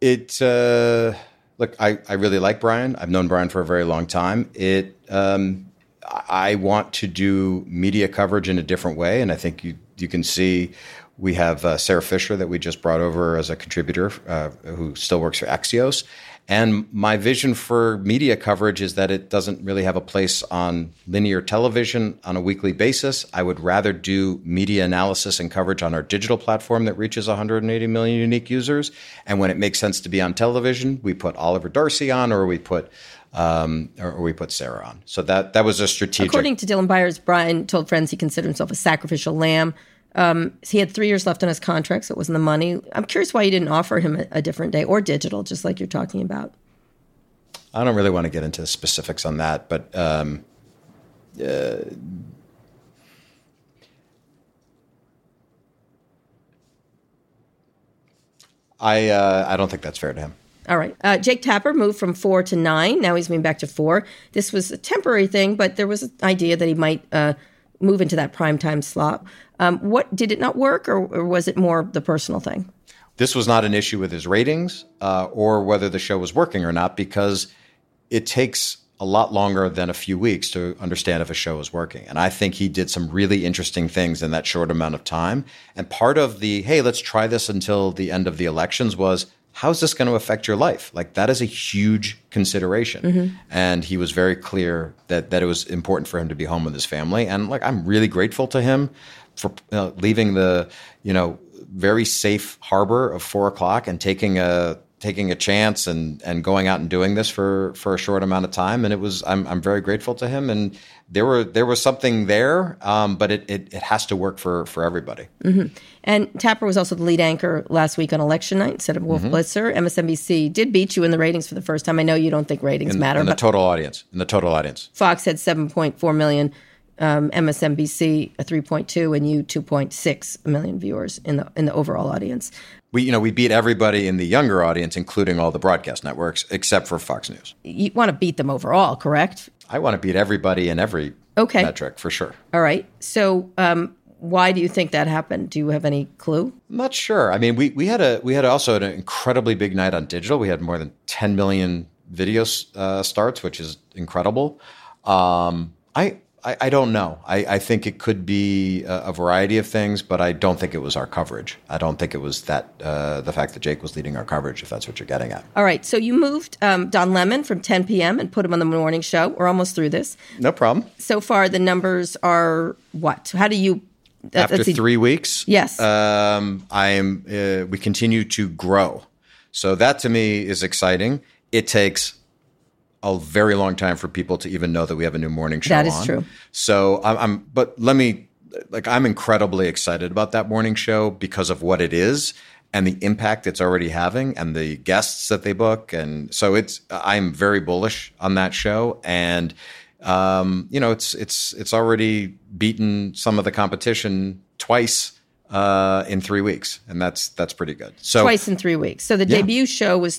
It uh, look, I, I really like Brian. I've known Brian for a very long time. It um, I I want to do media coverage in a different way, and I think you you can see we have uh, Sara Fischer that we just brought over as a contributor uh, who still works for Axios. And my vision for media coverage is that it doesn't really have a place on linear television on a weekly basis. I would rather do media analysis and coverage on our digital platform that reaches 180 million unique users. And when it makes sense to be on television, we put Oliver Darcy on, or we put um, or, or we put Sara on. So that that was a strategic. According to Dylan Byers, Brian told friends he considered himself a sacrificial lamb. Um, he had three years left on his contract, so it wasn't the money. I'm curious why you didn't offer him a, a different day or digital, just like you're talking about. I don't really want to get into the specifics on that, but um, uh, I uh, I don't think that's fair to him. All right. Uh, Jake Tapper moved from four to nine. Now he's moving back to four. This was a temporary thing, but there was an idea that he might uh, move into that primetime slot. Um, what did it not work, or, or was it more the personal thing? This was not an issue with his ratings uh, or whether the show was working or not, because it takes a lot longer than a few weeks to understand if a show is working. And I think he did some really interesting things in that short amount of time. And part of the, hey, let's try this until the end of the elections was, how's this going to affect your life? Like that is a huge consideration. And he was very clear that, that it was important for him to be home with his family. And like, I'm really grateful to him for uh, leaving the, you know, very safe harbor of four o'clock and taking a taking a chance and and going out and doing this for for a short amount of time. And it was I'm I'm very grateful to him. And there were there was something there um, but it, it it has to work for for everybody. And Tapper was also the lead anchor last week on election night instead of Wolf Mm-hmm. Blitzer. MSNBC did beat you in the ratings for the first time. I know you don't think ratings in, matter, in the total audience. In the total audience. Fox had 7.4 million, um, MSNBC a 3.2, and you 2.6 million viewers in the in the overall audience. we you know we beat everybody in the younger audience including all the broadcast networks except for Fox News You want to beat them overall, correct? I want to beat everybody in every Okay. metric for sure All right. So, um, why do you think that happened? Do you have any clue? I'm not sure. I mean, we, we had a we had also an incredibly big night on digital. We had more than 10 million video uh, starts, which is incredible. Um, I, I I don't know. I, I think it could be a, a variety of things, but I don't think it was our coverage. I don't think it was that uh, the fact that Jake was leading our coverage. If that's what you're getting at. All right. So you moved um, Don Lemon from 10 p.m. and put him on the morning show. We're almost through this. No problem. So far, the numbers are what? How do you? After three weeks, Yes. um, I am. Uh, we continue to grow, so that to me is exciting. It takes a very long time for people to even know that we have a new morning show. That is on. true. So I'm, I'm, but let me, like, I'm incredibly excited about that morning show because of what it is and the impact it's already having and the guests that they book. And so it's, I'm very bullish on that show. And, um, you know, it's, it's, it's already beaten some of the competition twice uh, in three weeks, and that's that's pretty good. So twice in three weeks. So the Yeah. debut show was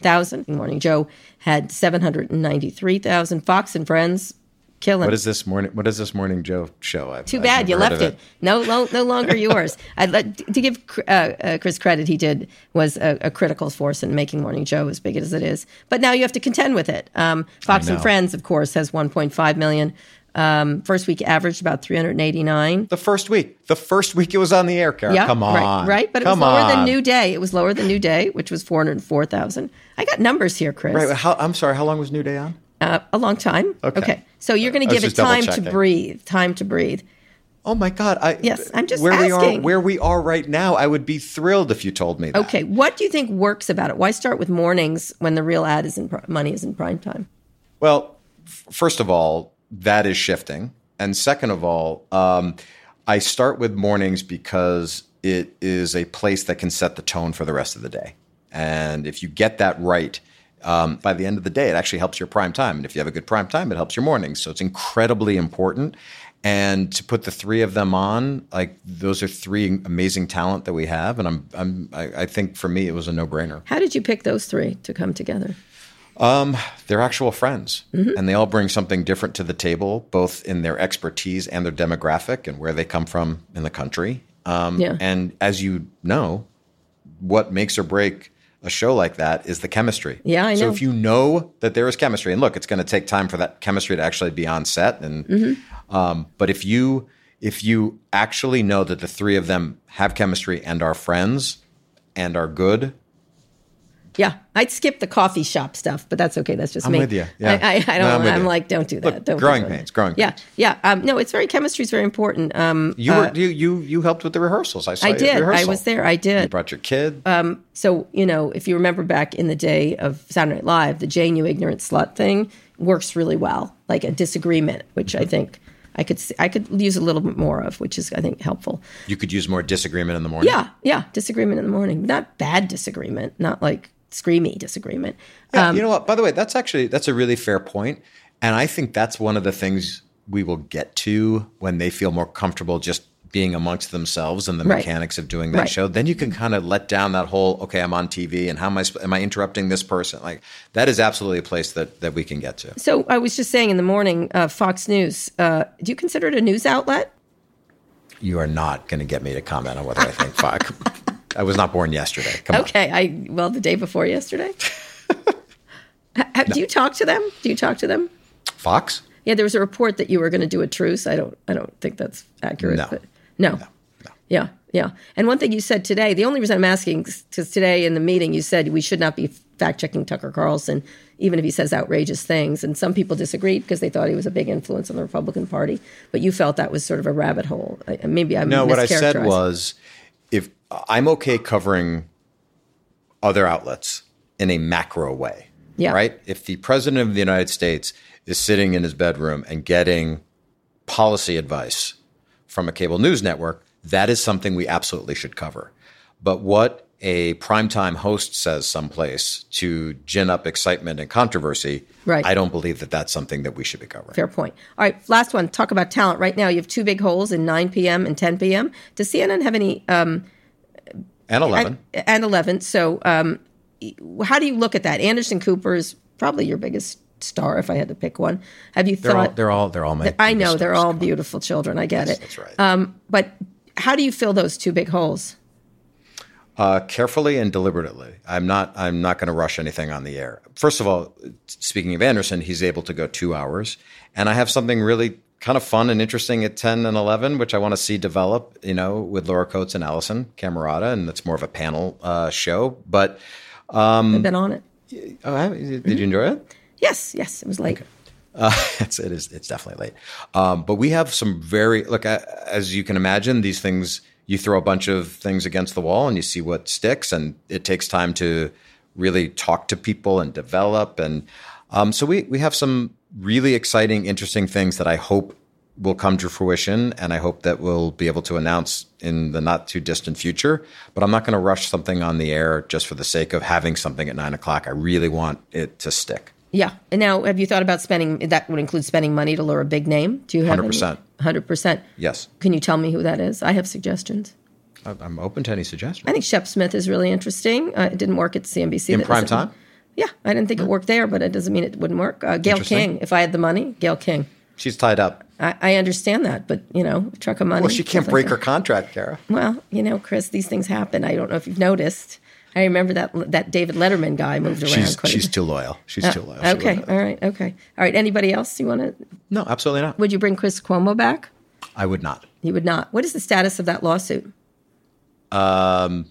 387,000. Morning Joe had 793,000. Fox and Friends killing. what is this morning? What is this morning Joe show? I've, Too bad you left of it. No, no, no longer yours. I'd let, to give uh, uh, Chris credit, he did was a, a critical force in making Morning Joe as big as it is. But now you have to contend with it. Um, Fox and. Friends, of course, has 1.5 million. Um, first week averaged about 389. The first week, the first week it was on the air, Kara. Yeah, Come on, right, right. But it Come was lower than. New Day. It was lower than New Day, which was 404,000. I got numbers here, Chris. Right. How, I'm sorry. How long was New Day on? Uh, a long time. Okay. So you're going to give it time to breathe. Time to breathe. Oh my God! I, Yes, I'm just where we are. Where we are right now, I would be thrilled if you told me that. Okay. What do you think works about it? Why start with mornings when the real ad is in money is in prime time? Well, f- first of all, that is shifting, and second of all, um, I start with mornings because it is a place that can set the tone for the rest of the day, and if you get that right. Um, by the end of the day, it actually helps your prime time. And if you have a good prime time, it helps your mornings. So it's incredibly important. And to put the three of them on, like those are three amazing talent that we have. And I'm, I'm, I, I think for me, it was a no brainer. How did you pick those three to come together? They're actual friends, Mm-hmm. and they all bring something different to the table, both in their expertise and their demographic and where they come from in the country. Um, Yeah. And as you know, what makes or break a show like that is the chemistry. Yeah, I So know. if you know that there is chemistry, and look, it's going to take time for that chemistry to actually be on set, and Mm-hmm. um, but if you if you actually know that the three of them have chemistry and are friends and are good, Yeah, I'd skip the coffee shop stuff, but that's okay. That's just I'm me. with you. Yeah. I, I, I No, don't. I'm I'm like, don't do that. Look, don't growing do that. pains, growing Yeah, pains. yeah. Um, no, it's very chemistry is very important. Um, you uh, were you you you helped with the rehearsals. I saw I did. I was there. I did. You brought your kid. So you know, if you remember back in the day of Saturday Night Live, the Jane, you ignorant slut thing works really well, like a disagreement, which I think I could see, I could use a little bit more of, which is I think helpful. you could use more disagreement in the morning. Yeah, yeah, disagreement in the morning, not bad disagreement, not like screamy disagreement. Yeah, Um, you know what? By the way, that's actually that's a really fair point, and I think that's one of the things we will get to when they feel more comfortable just being amongst themselves and the Right. mechanics of doing that Right. show. Then you can kind of let down that whole okay, I'm on TV, and how am I am I interrupting this person? Like that is absolutely a place that that we can get to. So I was just saying in the morning, uh, Fox News. Uh, do you consider it a news outlet? You are not going to get me to comment on whether I think fuck. I was not born yesterday. Come on. Okay, I well the day before yesterday. Ha- Do you talk to them? Do you talk to them? Fox? Yeah, there was a report that you were going to do a truce. I don't. I don't think that's accurate. No. But no. Yeah, yeah. And one thing you said today. The only reason I'm asking because today in the meeting you said we should not be fact checking Tucker Carlson, even if he says outrageous things. And some people disagreed because they thought he was a big influence on the Republican Party. But you felt that was sort of a rabbit hole. Maybe I'm No, what I said was if I'm okay covering other outlets in a macro way. Yeah. Right? If the president of the United States is sitting in his bedroom and getting policy advice from a cable news network, that is something we absolutely should cover. But what a primetime host says someplace to gin up excitement and controversy, Right. I don't believe that that's something that we should be covering. Fair point. All right, last one. Talk about talent. Right now, you have two big holes in 9 p.m. and 10 p.m. Does CNN have any um, And 11. and, and 11? So, um, how do you look at that? Anderson Cooper is probably your biggest star, if I had to pick one. Have you they're all thought? they're all they're all my I know biggest they're all beautiful children. I get it. That's right. Um, but how do you fill those two big holes? Uh, carefully and deliberately. I'm not. I'm not going to rush anything on the air. First of all, speaking of Anderson, he's able to go two hours, and I have something really kind of fun and interesting at ten and eleven, which I want to see develop. You know, with Laura Coates and Alisyn Camerota, and it's more of a panel uh, show. But I've been on it. oh, I- did you enjoy it? Yes, yes, it was late. Uh, it's it is it's definitely late. Um, but we have some very look as you can imagine these things. You throw a bunch of things against the wall and you see what sticks, and it takes time to really talk to people and develop. And um, so we we have some really exciting, interesting things that I hope will come to fruition, and I hope that we'll be able to announce in the not too distant future. But I'm not going to rush something on the air just for the sake of having something at nine o'clock. I really want it to stick. Yeah. And now, have you thought about spending? That would include spending money to lure a big name. Do you have Hundred any- percent. 100%. Yes, Can you tell me who that is? I have suggestions. I'm open to any suggestions. I think Shep Smith is really interesting. Uh, it didn't work at CNBC. In prime time? Yeah, I didn't think it worked there, but it doesn't mean it wouldn't work. Uh, Gayle King, if I had the money, Gayle King. She's tied up. I, I understand that, but you know, a truck of money. Well, she can't stuff like break her contract, Kara. Well, you know, Chris, these things happen. I don't know if you've noticed. I remember that that David Letterman guy moved around. She's quite she's too loyal. She's Uh, too loyal. Okay, all right, okay, all right. Anybody else you want to? No, absolutely not. Would you bring Chris Cuomo back? I would not. You would not. What is the status of that lawsuit? Um,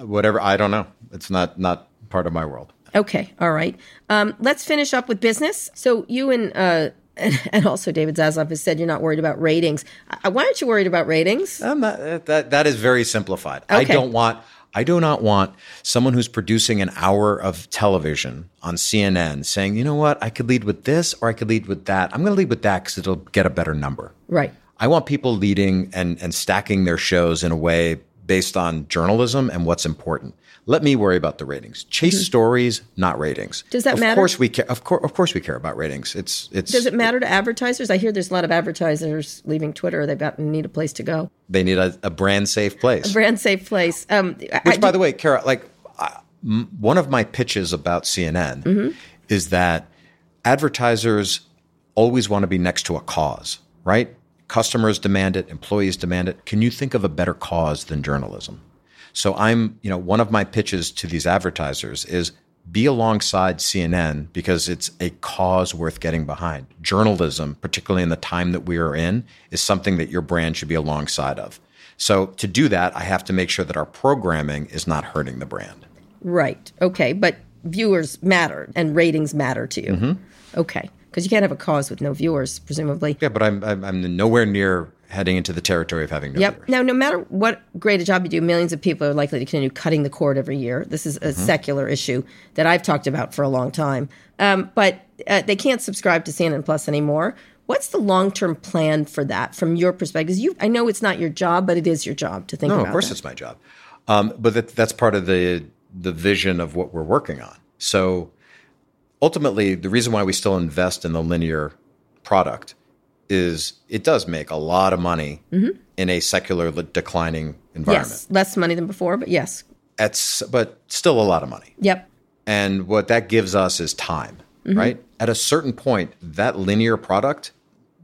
Whatever. I don't know. It's not not part of my world. Okay, all right. Um, let's finish up with business. So you and uh, and also David Zaslav has said you're not worried about ratings. Uh, why aren't you worried about ratings? Not, that that is very simplified. I don't want. I do not want someone who's producing an hour of television on CNN saying, "You know what? I could lead with this, or I could lead with that. I'm going to lead with that because it'll get a better number." Right. I want people leading and, and stacking their shows in a way based on journalism and what's important. Let me worry about the ratings. Chase stories, not ratings. Mm-hmm. Does that of matter? Of course we care. Of course, of course we care about ratings. It's it's. Does it matter to advertisers? I hear there's a lot of advertisers leaving Twitter. They've got need a place to go. They need a, a brand safe place. Brand safe place. Um, Which, I- by the way, Kara, like I- m- one of my pitches about CNN Mm-hmm. is that advertisers always want to be next to a cause, right? Customers demand it, employees demand it. Can you think of a better cause than journalism? So I'm, you know, one of my pitches to these advertisers is be alongside CNN because it's a cause worth getting behind. Journalism, particularly in the time that we are in, is something that your brand should be alongside of. So to do that, I have to make sure that our programming is not hurting the brand. right. Okay, but viewers matter and ratings matter to you. Mm-hmm. Okay, because you can't have a cause with no viewers, presumably. Yeah, but I'm I'm, I'm nowhere near heading into the territory of having no Yep. Now, no matter what great a job you do, millions of people are likely to continue cutting the cord every year. This is a secular issue that I've talked about for a long time. Um, but uh, they can't subscribe to CNN Plus anymore. What's the long term plan for that from your perspective? You, I know it's not your job, but it is your job to think No, about. No, of course that. it's my job. Um, but that, that's part of the the vision of what we're working on. So ultimately, the reason why we still invest in the linear product is it does make a lot of money mm-hmm. in a secular declining environment. Yes, less money than before, but yes. It's, but still a lot of money. Yep. And what that gives us is time, mm-hmm. right? At a certain point, that linear product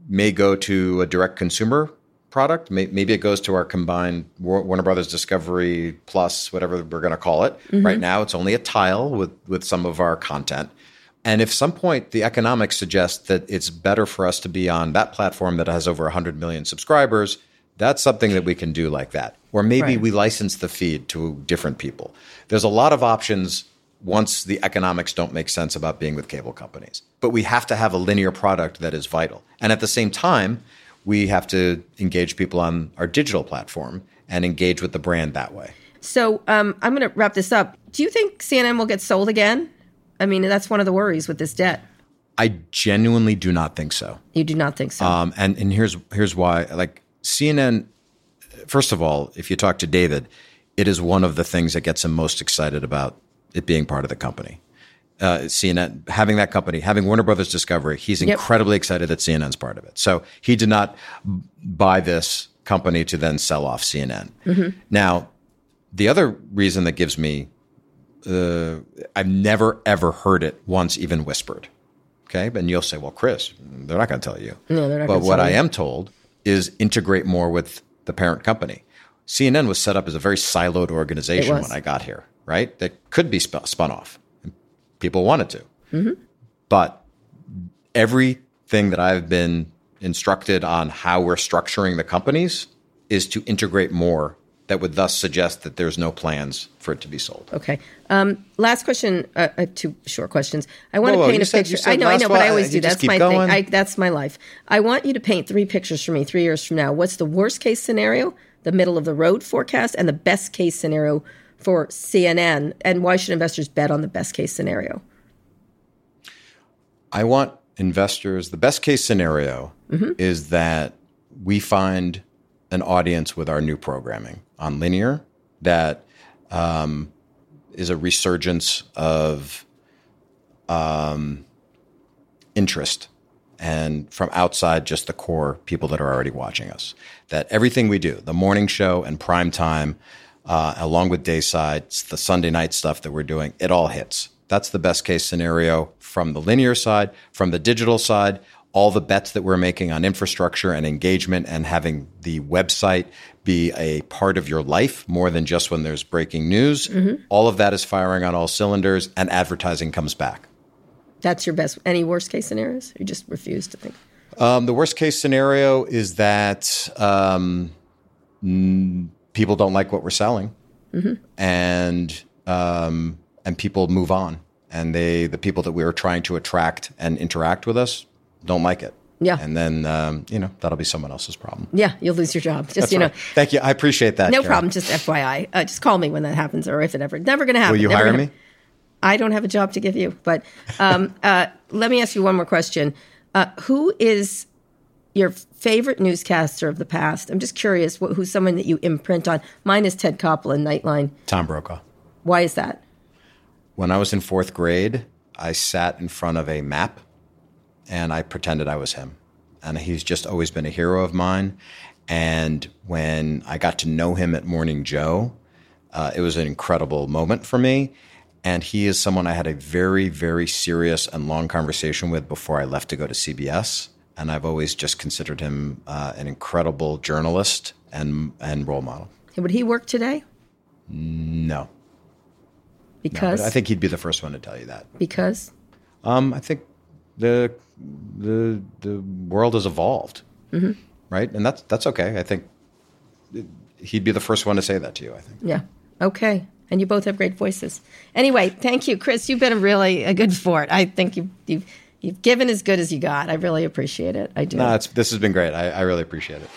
may go to a direct consumer product. Maybe it goes to our combined Warner Brothers Discovery Plus, whatever we're going to call it. Mm-hmm. Right now, it's only a tile with, with some of our content. And if some point the economics suggest that it's better for us to be on that platform that has over 100 million subscribers, that's something that we can do like that. Or maybe Right. we license the feed to different people. There's a lot of options once the economics don't make sense about being with cable companies. But we have to have a linear product that is vital. And at the same time, we have to engage people on our digital platform and engage with the brand that way. So um, I'm going to wrap this up. Do you think CNN will get sold again? I mean, that's one of the worries with this debt. I genuinely do not think so. You do not think so? Um, and and here's here's why. Like CNN, first of all, if you talk to David, it is one of the things that gets him most excited about it being part of the company. Uh, CNN having that company, having Warner Brothers Discovery, he's Yep. incredibly excited that CNN's part of it. So he did not buy this company to then sell off CNN. Now, the other reason that gives me uh, I've never ever heard it once even whispered. Okay, and you'll say, "Well, Chris, they're not going to tell you." No, they're not But what I am told is integrate more with the parent company. CNN was set up as a very siloed organization when I got here, right? That could be spun, spun off. People wanted to, Mm-hmm. but everything that I've been instructed on how we're structuring the companies is to integrate more. That would thus suggest that there's no plans for it to be sold. Okay. Um, last question. Uh, uh, two short questions. I want Whoa, to paint a said- picture. I know, I know, but I always do. That's my going. thing. I, that's my life. I want you to paint three pictures for me three years from now. What's the worst case scenario, the middle of the road forecast, and the best case scenario for CNN? And why should investors bet on the best case scenario? I want investors, the best case scenario is that we find an audience with our new programming on linear that um, is a resurgence of um, interest and from outside, just the core people that are already watching us. That everything we do, the morning show and prime time, uh, along with dayside, the Sunday night stuff that we're doing, it all hits. That's the best case scenario from the linear side, from the digital side. All the bets that we're making on infrastructure and engagement and having the website be a part of your life more than just when there's breaking news. All of that is firing on all cylinders and advertising comes back. That's your best. Any worst case scenarios? You just refuse to think. Um, the worst case scenario is that um, n- people don't like what we're selling, and um, and people move on, and they the people that we were trying to attract and interact with us don't like it. Yeah. and then um, you know that'll be someone else's problem. Yeah, you'll lose your job. Just That's you right. know, Thank you. I appreciate that. no Karen. problem. Just FYI, uh, just call me when that happens, or if it ever never going to happen. Will you Never hire me? I don't have a job to give you, but um, uh, let me ask you one more question. Uh, who is your favorite newscaster of the past? I'm just curious. Wh- who's someone that you imprint on? Mine is Ted Koppel in Nightline. Tom Brokaw. Why is that? When I was in fourth grade, I sat in front of a map and I pretended I was him. And he's just always been a hero of mine. And when I got to know him at Morning Joe, uh, it was an incredible moment for me. And he is someone I had a very, very serious and long conversation with before I left to go to CBS. And I've always just considered him uh, an incredible journalist and, and role model. Would he work today? No, no, Because but I think he'd be the first one to tell you that. because Um, I think the the the world has evolved, mm-hmm. right? And that's that's okay. I think he'd be the first one to say that to you. I think. yeah, okay. And you both have great voices. Anyway, thank you, Chris. You've been a really a good sport. I think you you've you've given as good as you got. I really appreciate it. I do. No, it's this has been great. I, I really appreciate it.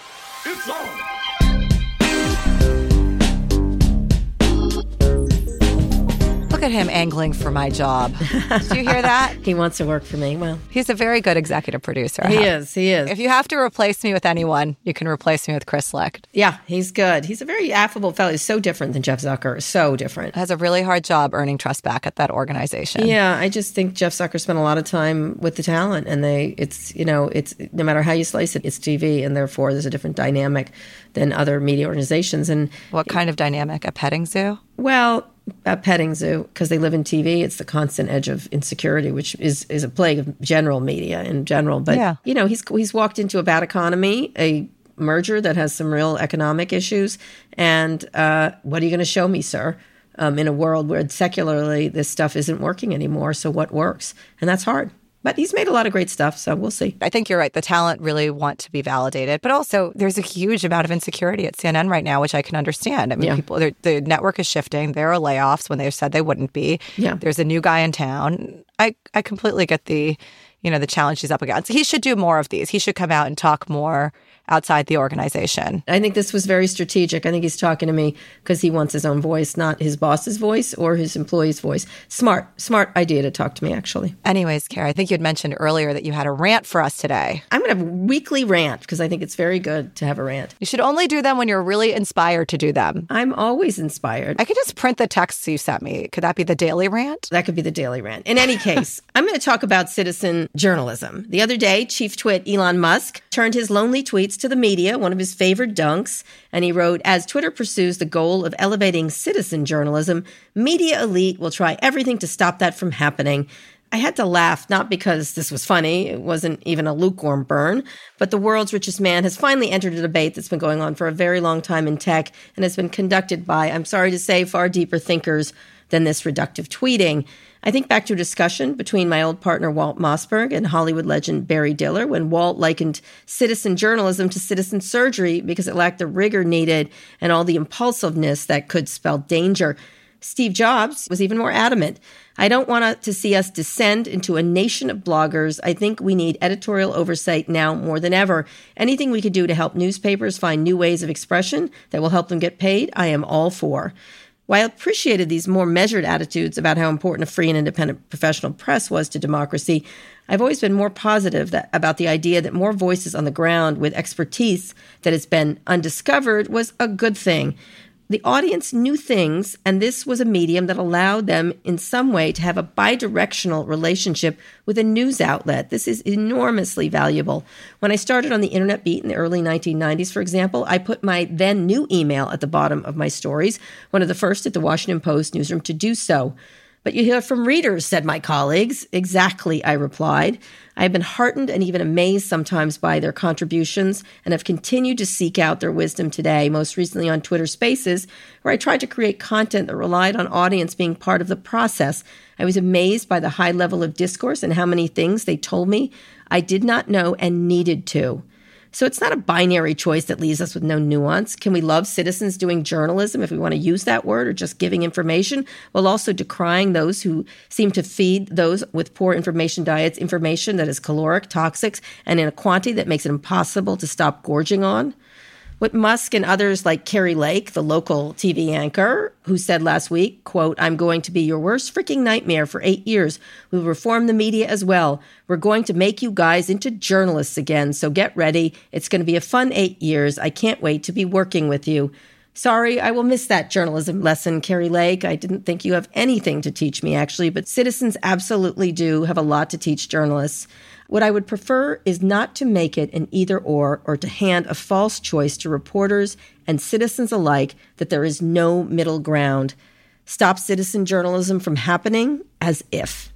Look at him angling for my job. Did you hear that? he wants to work for me. Well, He's a very good executive producer. He is. He is. If you have to replace me with anyone, you can replace me with Chris Licht. Yeah, he's good. He's a very affable fellow. He's so different than Jeff Zucker. So different. Has a really hard job earning trust back at that organization. Yeah, I just think Jeff Zucker spent a lot of time with the talent, and they, it's you know, it's no matter how you slice it, it's TV, and therefore there's a different dynamic than other media organizations. And What kind of dynamic? A petting zoo? well, a petting zoo because they live in TV. It's the constant edge of insecurity, which is is a plague of general media in general. But Yeah. you know, he's he's walked into a bad economy, a merger that has some real economic issues, and uh, what are you going to show me, sir? Um, in a world where secularly this stuff isn't working anymore, so what works? And that's hard. But he's made a lot of great stuff, so we'll see. I think you're right. The talent really want to be validated, but also there's a huge amount of insecurity at CNN right now, which I can understand. I mean, Yeah. people, the network is shifting. There are layoffs when they said they wouldn't be. Yeah. There's a new guy in town. I, I completely get the, you know, the challenge he's up against. He should do more of these. He should come out and talk more outside the organization. I think this was very strategic. I think he's talking to me because he wants his own voice, not his boss's voice or his employee's voice. Smart, smart idea to talk to me, actually. Anyways, Kara, I think you had mentioned earlier that you had a rant for us today. I'm going to have a weekly rant because I think it's very good to have a rant. You should only do them when you're really inspired to do them. I'm always inspired. I could just print the texts you sent me. Could that be the daily rant? That could be the daily rant. In any case, I'm going to talk about citizen journalism. The other day, Chief Twit Elon Musk turned his lonely tweets to the media, one of his favorite dunks, and he wrote As Twitter pursues the goal of elevating citizen journalism, media elite will try everything to stop that from happening. I had to laugh, not because this was funny, it wasn't even a lukewarm burn, but the world's richest man has finally entered a debate that's been going on for a very long time in tech and has been conducted by, I'm sorry to say, far deeper thinkers than this reductive tweeting. I think back to a discussion between my old partner Walt Mossberg and Hollywood legend Barry Diller when Walt likened citizen journalism to citizen surgery because it lacked the rigor needed and all the impulsiveness that could spell danger. Steve Jobs was even more adamant. I don't want to see us descend into a nation of bloggers. I think we need editorial oversight now more than ever. Anything we could do to help newspapers find new ways of expression that will help them get paid, I am all for. While I appreciated these more measured attitudes about how important a free and independent professional press was to democracy, I've always been more positive that, about the idea that more voices on the ground with expertise that has been undiscovered was a good thing. The audience knew things, and this was a medium that allowed them in some way to have a bidirectional relationship with a news outlet. This is enormously valuable. When I started on the Internet Beat in the early 1990s, for example, I put my then new email at the bottom of my stories, one of the first at the Washington Post newsroom to do so. But you hear from readers, said my colleagues. Exactly, I replied. I have been heartened and even amazed sometimes by their contributions and have continued to seek out their wisdom today, most recently on Twitter Spaces, where I tried to create content that relied on audience being part of the process. I was amazed by the high level of discourse and how many things they told me I did not know and needed to. So it's not a binary choice that leaves us with no nuance. Can we love citizens doing journalism if we want to use that word or just giving information while also decrying those who seem to feed those with poor information diets information that is caloric, toxic, and in a quantity that makes it impossible to stop gorging on? What Musk and others like Kari Lake, the local TV anchor, who said last week, quote, I'm going to be your worst freaking nightmare for eight years. We'll reform the media as well. We're going to make you guys into journalists again. So get ready. It's going to be a fun eight years. I can't wait to be working with you. Sorry, I will miss that journalism lesson, Kari Lake. I didn't think you have anything to teach me, actually, but citizens absolutely do have a lot to teach journalists. What I would prefer is not to make it an either or or to hand a false choice to reporters and citizens alike that there is no middle ground. Stop citizen journalism from happening as if.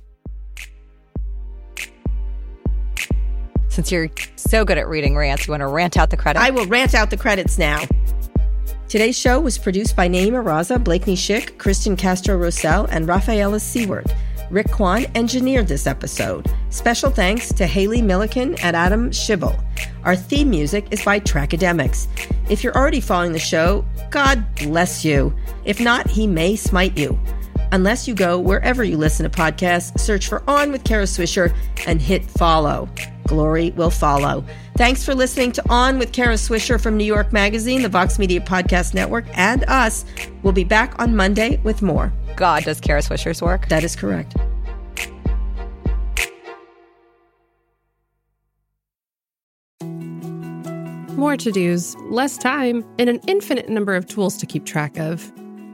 Since you're so good at reading rants, you want to rant out the credits? I will rant out the credits now. Today's show was produced by Nayeema Raza, Blakeney Schick, Cristian Castro Rosell, and Rafaela Seward. Rick Kwan engineered this episode. Special thanks to Haley Milliken and Adam Schibel. Our theme music is by Trackademics. If you're already following the show, God bless you. If not, he may smite you. Unless you go wherever you listen to podcasts, search for On with Kara Swisher and hit follow. Glory will follow. Thanks for listening to On with Kara Swisher from New York Magazine, the Vox Media Podcast Network, and us. We'll be back on Monday with more. God, does Kara Swisher's work? That is correct. More to dos, less time, and an infinite number of tools to keep track of.